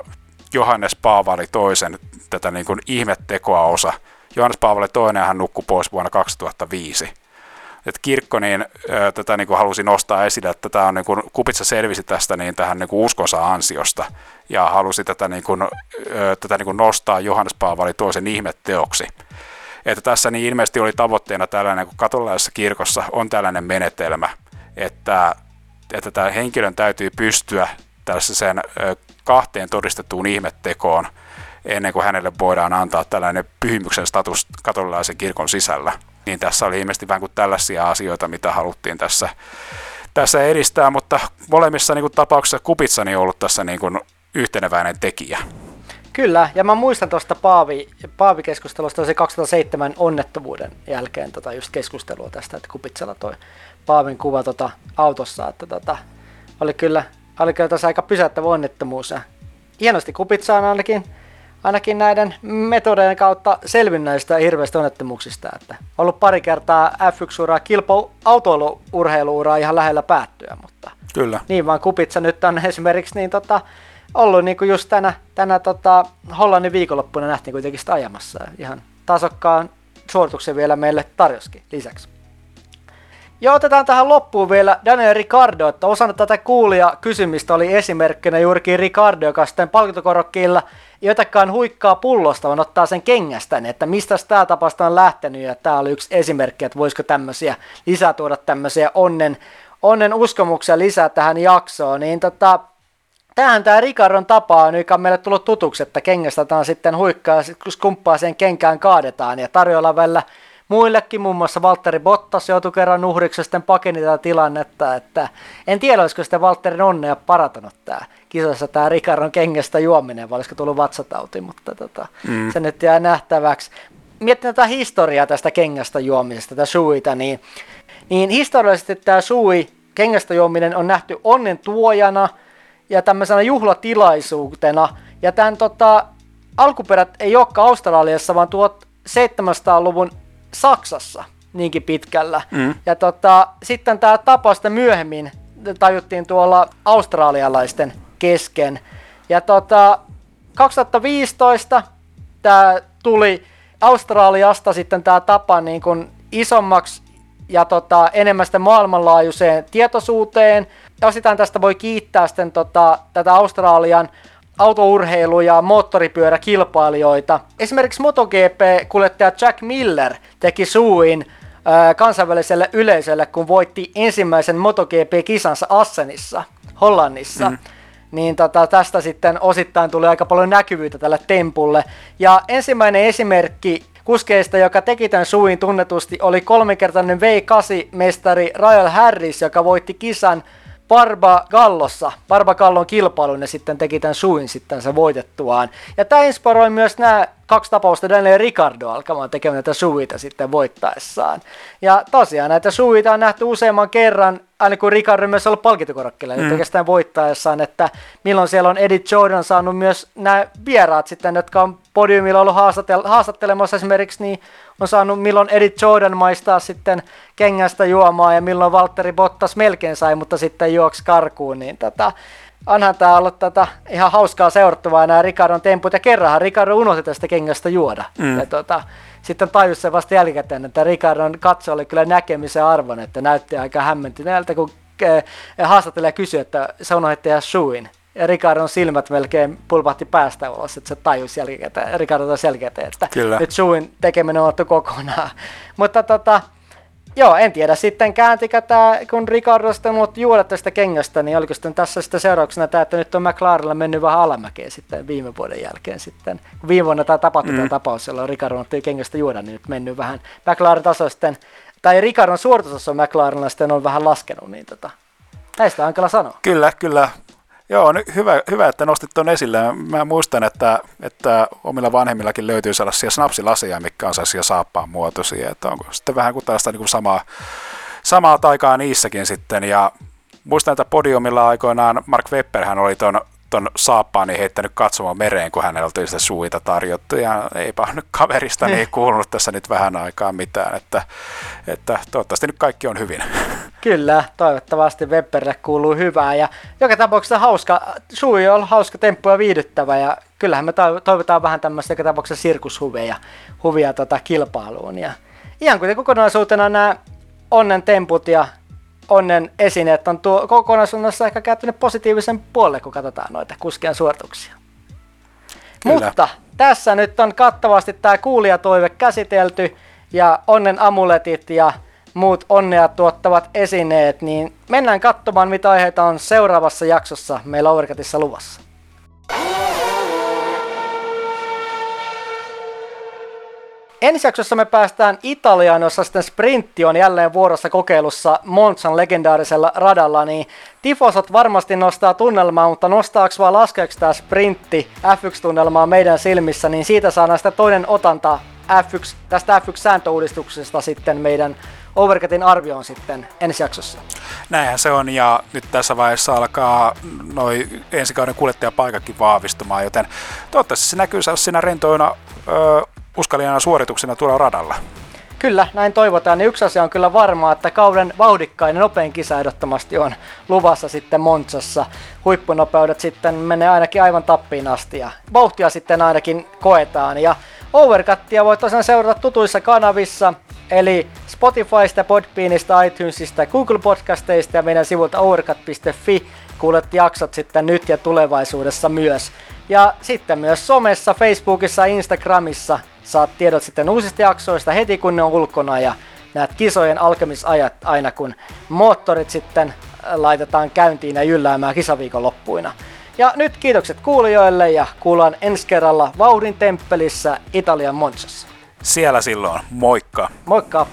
Johannes Paavali toisen tätä niin kuin ihmettekoa osa. Johannes Paavali toinen hän nukkui pois vuonna 2005 että kirkko niin, tätä niin kuin halusi nostaa esille, että tämä on niin kuin, Kupitsa selvisi tästä niin tähän niin kuin uskonsa ansiosta ja halusi tätä, niin kuin, tätä niin kuin nostaa Johannes Paavali toisen ihmetteoksi. Että tässä niin ilmeisesti oli tavoitteena tällainen, kun katolaisessa kirkossa on tällainen menetelmä, että, että tämä henkilön täytyy pystyä tällaiseen kahteen todistettuun ihmettekoon ennen kuin hänelle voidaan antaa tällainen pyhimyksen status katolilaisen kirkon sisällä. Niin tässä oli ilmeisesti vähän kuin tällaisia asioita, mitä haluttiin tässä, tässä edistää, mutta molemmissa niin kuin tapauksissa Kupitsani on ollut tässä niin kuin yhteneväinen tekijä. Kyllä, ja mä muistan tuosta Paavi, Paavi-keskustelusta se 2007 onnettomuuden jälkeen tota just keskustelua tästä, että Kupitsella toi Paavin kuva tota autossa, että tota, oli kyllä, oli kyllä tässä aika pysäyttävä onnettomuus. Ja hienosti Kupitsa on ainakin, ainakin näiden metodeiden kautta selvinnyt näistä hirveistä onnettomuuksista. Että ollut pari kertaa F1-uraa, kilpo autoiluurheiluuraa ihan lähellä päättyä, mutta Kyllä. niin vaan Kupitsa nyt on esimerkiksi niin tota, ollut niin kuin just tänä, tänä tota, Hollannin viikonloppuna nähtiin kuitenkin sitä ajamassa. Ihan tasokkaan suorituksen vielä meille tarjoskin lisäksi. Ja otetaan tähän loppuun vielä Daniel Ricardo, että osana tätä kuulia kysymistä oli esimerkkinä juurikin Ricardo, joka sitten palkintokorokkiilla jotakaan huikkaa pullosta, vaan ottaa sen kengästä, että mistä tämä tapasta on lähtenyt, ja tämä oli yksi esimerkki, että voisiko tämmöisiä lisää tuoda tämmöisiä onnen, onnen uskomuksia lisää tähän jaksoon, niin tota, Tähän tämä Ricardon tapa on, joka on meille tullut tutuksi, että kengästetään sitten huikkaa, kun skumppaa sen kenkään kaadetaan ja tarjolla välillä muillekin, muun muassa Valtteri Bottas joutui kerran uhriksi sitten pakeni tätä tilannetta, että en tiedä, olisiko sitten Valtterin onnea parantanut tämä kisassa tämä Ricardon kengästä juominen, vai olisiko tullut vatsatauti, mutta tota, mm. se nyt jää nähtäväksi. Miettin tätä historiaa tästä kengästä juomisesta, tätä suita, niin, niin historiallisesti tämä sui, kengästä juominen on nähty onnen tuojana – ja tämmöisenä juhlatilaisuutena. Ja tämän tota, alkuperät ei olekaan Australiassa, vaan 1700-luvun Saksassa niinkin pitkällä. Mm. Ja tota, sitten tämä tapa sitten myöhemmin tajuttiin tuolla australialaisten kesken. Ja tota, 2015 tämä tuli Australiasta sitten tämä tapa niin kuin isommaksi ja tota, enemmän sitten maailmanlaajuiseen tietoisuuteen. Ja osittain tästä voi kiittää sitten tota, tätä Australian autourheilu- ja moottoripyöräkilpailijoita. Esimerkiksi MotoGP-kuljettaja Jack Miller teki suuin kansainväliselle yleisölle, kun voitti ensimmäisen MotoGP-kisansa Assenissa, Hollannissa. Mm. Niin tota, tästä sitten osittain tuli aika paljon näkyvyyttä tälle tempulle. Ja ensimmäinen esimerkki kuskeista, joka teki tämän suin tunnetusti, oli kolmikertainen V8-mestari Royal Harris, joka voitti kisan Barba Gallossa, Barba Gallon kilpailun ja sitten teki tämän suin sitten se voitettuaan. Ja tämä inspiroi myös nämä kaksi tapausta Daniel Ricardo alkamaan tekemään näitä suita sitten voittaessaan. Ja tosiaan näitä suita on nähty useamman kerran, aina kun Ricardo myös ollut palkintokorokkeella, mm. oikeastaan voittaessaan, että milloin siellä on Eddie Jordan saanut myös nämä vieraat sitten, jotka on podiumilla ollut haastatel- haastattelemassa esimerkiksi, niin on saanut milloin Edith Jordan maistaa sitten kengästä juomaa ja milloin Valtteri Bottas melkein sai, mutta sitten juoksi karkuun, niin tota, onhan tämä ollut tätä ihan hauskaa seurattavaa nämä Ricardon temput, ja kerranhan Ricardo unohti tästä kengästä juoda. Mm. Ja tota, sitten tajusi se vasta jälkikäteen, että Ricardon katso oli kyllä näkemisen arvon, että näytti aika hämmentyneeltä, kun eh, haastattelija kysyi, että se unohti tehdä suin. Ja Ricardon silmät melkein pulpahti päästä ulos, että se tajusi jälkikäteen, Ricardo jälkikäteen, että Kyllä. nyt suin tekeminen on otettu kokonaan. (laughs) Mutta tota, Joo, en tiedä sitten kääntikö tämä, kun Ricardo sitten on juoda tästä kengästä, niin oliko sitten tässä sitten seurauksena tämä, että nyt on McLarenilla mennyt vähän alamäkeen sitten viime vuoden jälkeen sitten. Kun viime vuonna tämä tapahtui mm. tämä tapaus, jolloin Ricardo otti kengästä juoda, niin nyt mennyt vähän McLaren taso sitten, tai Ricardon suoritustaso McLarenilla sitten on vähän laskenut, niin tota, näistä on kyllä sanoa. Kyllä, kyllä. Joo, hyvä, hyvä, että nostit tuon esille. Mä muistan, että, että omilla vanhemmillakin löytyy sellaisia snapsilaseja, mikä on sellaisia saappaan muotoisia. Että onko sitten vähän kuin tällaista niin kuin samaa, samaa taikaa niissäkin sitten. Ja muistan, että podiumilla aikoinaan Mark Webber oli tuon ton saappaani heittänyt katsomaan mereen, kun hänellä oli sitä suita tarjottu, ja eipä nyt kaverista niin kuulunut tässä nyt vähän aikaa mitään, että, että toivottavasti nyt kaikki on hyvin. (laughs) Kyllä, toivottavasti Webberille kuuluu hyvää, ja joka tapauksessa hauska, sui on hauska temppu ja viihdyttävä, ja kyllähän me toivotaan vähän tämmöistä joka tapauksessa sirkushuvia huvia tota kilpailuun, ja ihan kuten kokonaisuutena nämä onnen temput ja onnen esineet on tuo kokonaisuudessa ehkä käyttänyt positiivisen puolelle, kun katsotaan noita kuskien suorituksia. Kyllä. Mutta tässä nyt on kattavasti tämä kuulijatoive käsitelty ja onnen amuletit ja muut onnea tuottavat esineet, niin mennään katsomaan, mitä aiheita on seuraavassa jaksossa meillä Overcutissa luvassa. Ensi jaksossa me päästään Italiaan, jossa sitten sprintti on jälleen vuorossa kokeilussa Monzan legendaarisella radalla, niin tifosot varmasti nostaa tunnelmaa, mutta nostaako vaan laskeeksi tämä sprintti F1-tunnelmaa meidän silmissä, niin siitä saadaan sitä toinen otanta F1, tästä F1-sääntöuudistuksesta sitten meidän Overcutin arvioon sitten ensi jaksossa. Näinhän se on ja nyt tässä vaiheessa alkaa noin ensi kauden kuljettajapaikakin vahvistumaan, joten toivottavasti se näkyy siinä rentoina uskallina suorituksena tuolla radalla. Kyllä, näin toivotaan. Niin yksi asia on kyllä varmaa, että kauden vauhdikkain ja nopein kisa ehdottomasti on luvassa sitten Montsassa. Huippunopeudet sitten menee ainakin aivan tappiin asti ja vauhtia sitten ainakin koetaan. Ja Overcuttia voi tosiaan seurata tutuissa kanavissa, eli Spotifysta, Podbeanista, iTunesista Google Podcasteista ja meidän sivulta overcut.fi kuulet jaksot sitten nyt ja tulevaisuudessa myös. Ja sitten myös somessa, Facebookissa Instagramissa saat tiedot sitten uusista jaksoista heti kun ne on ulkona ja näet kisojen alkemisajat aina kun moottorit sitten laitetaan käyntiin ja jylläämään kisaviikon loppuina. Ja nyt kiitokset kuulijoille ja kuullaan ensi kerralla Vauhdin temppelissä Italian Monzassa. Siellä silloin, moikka! Moikka!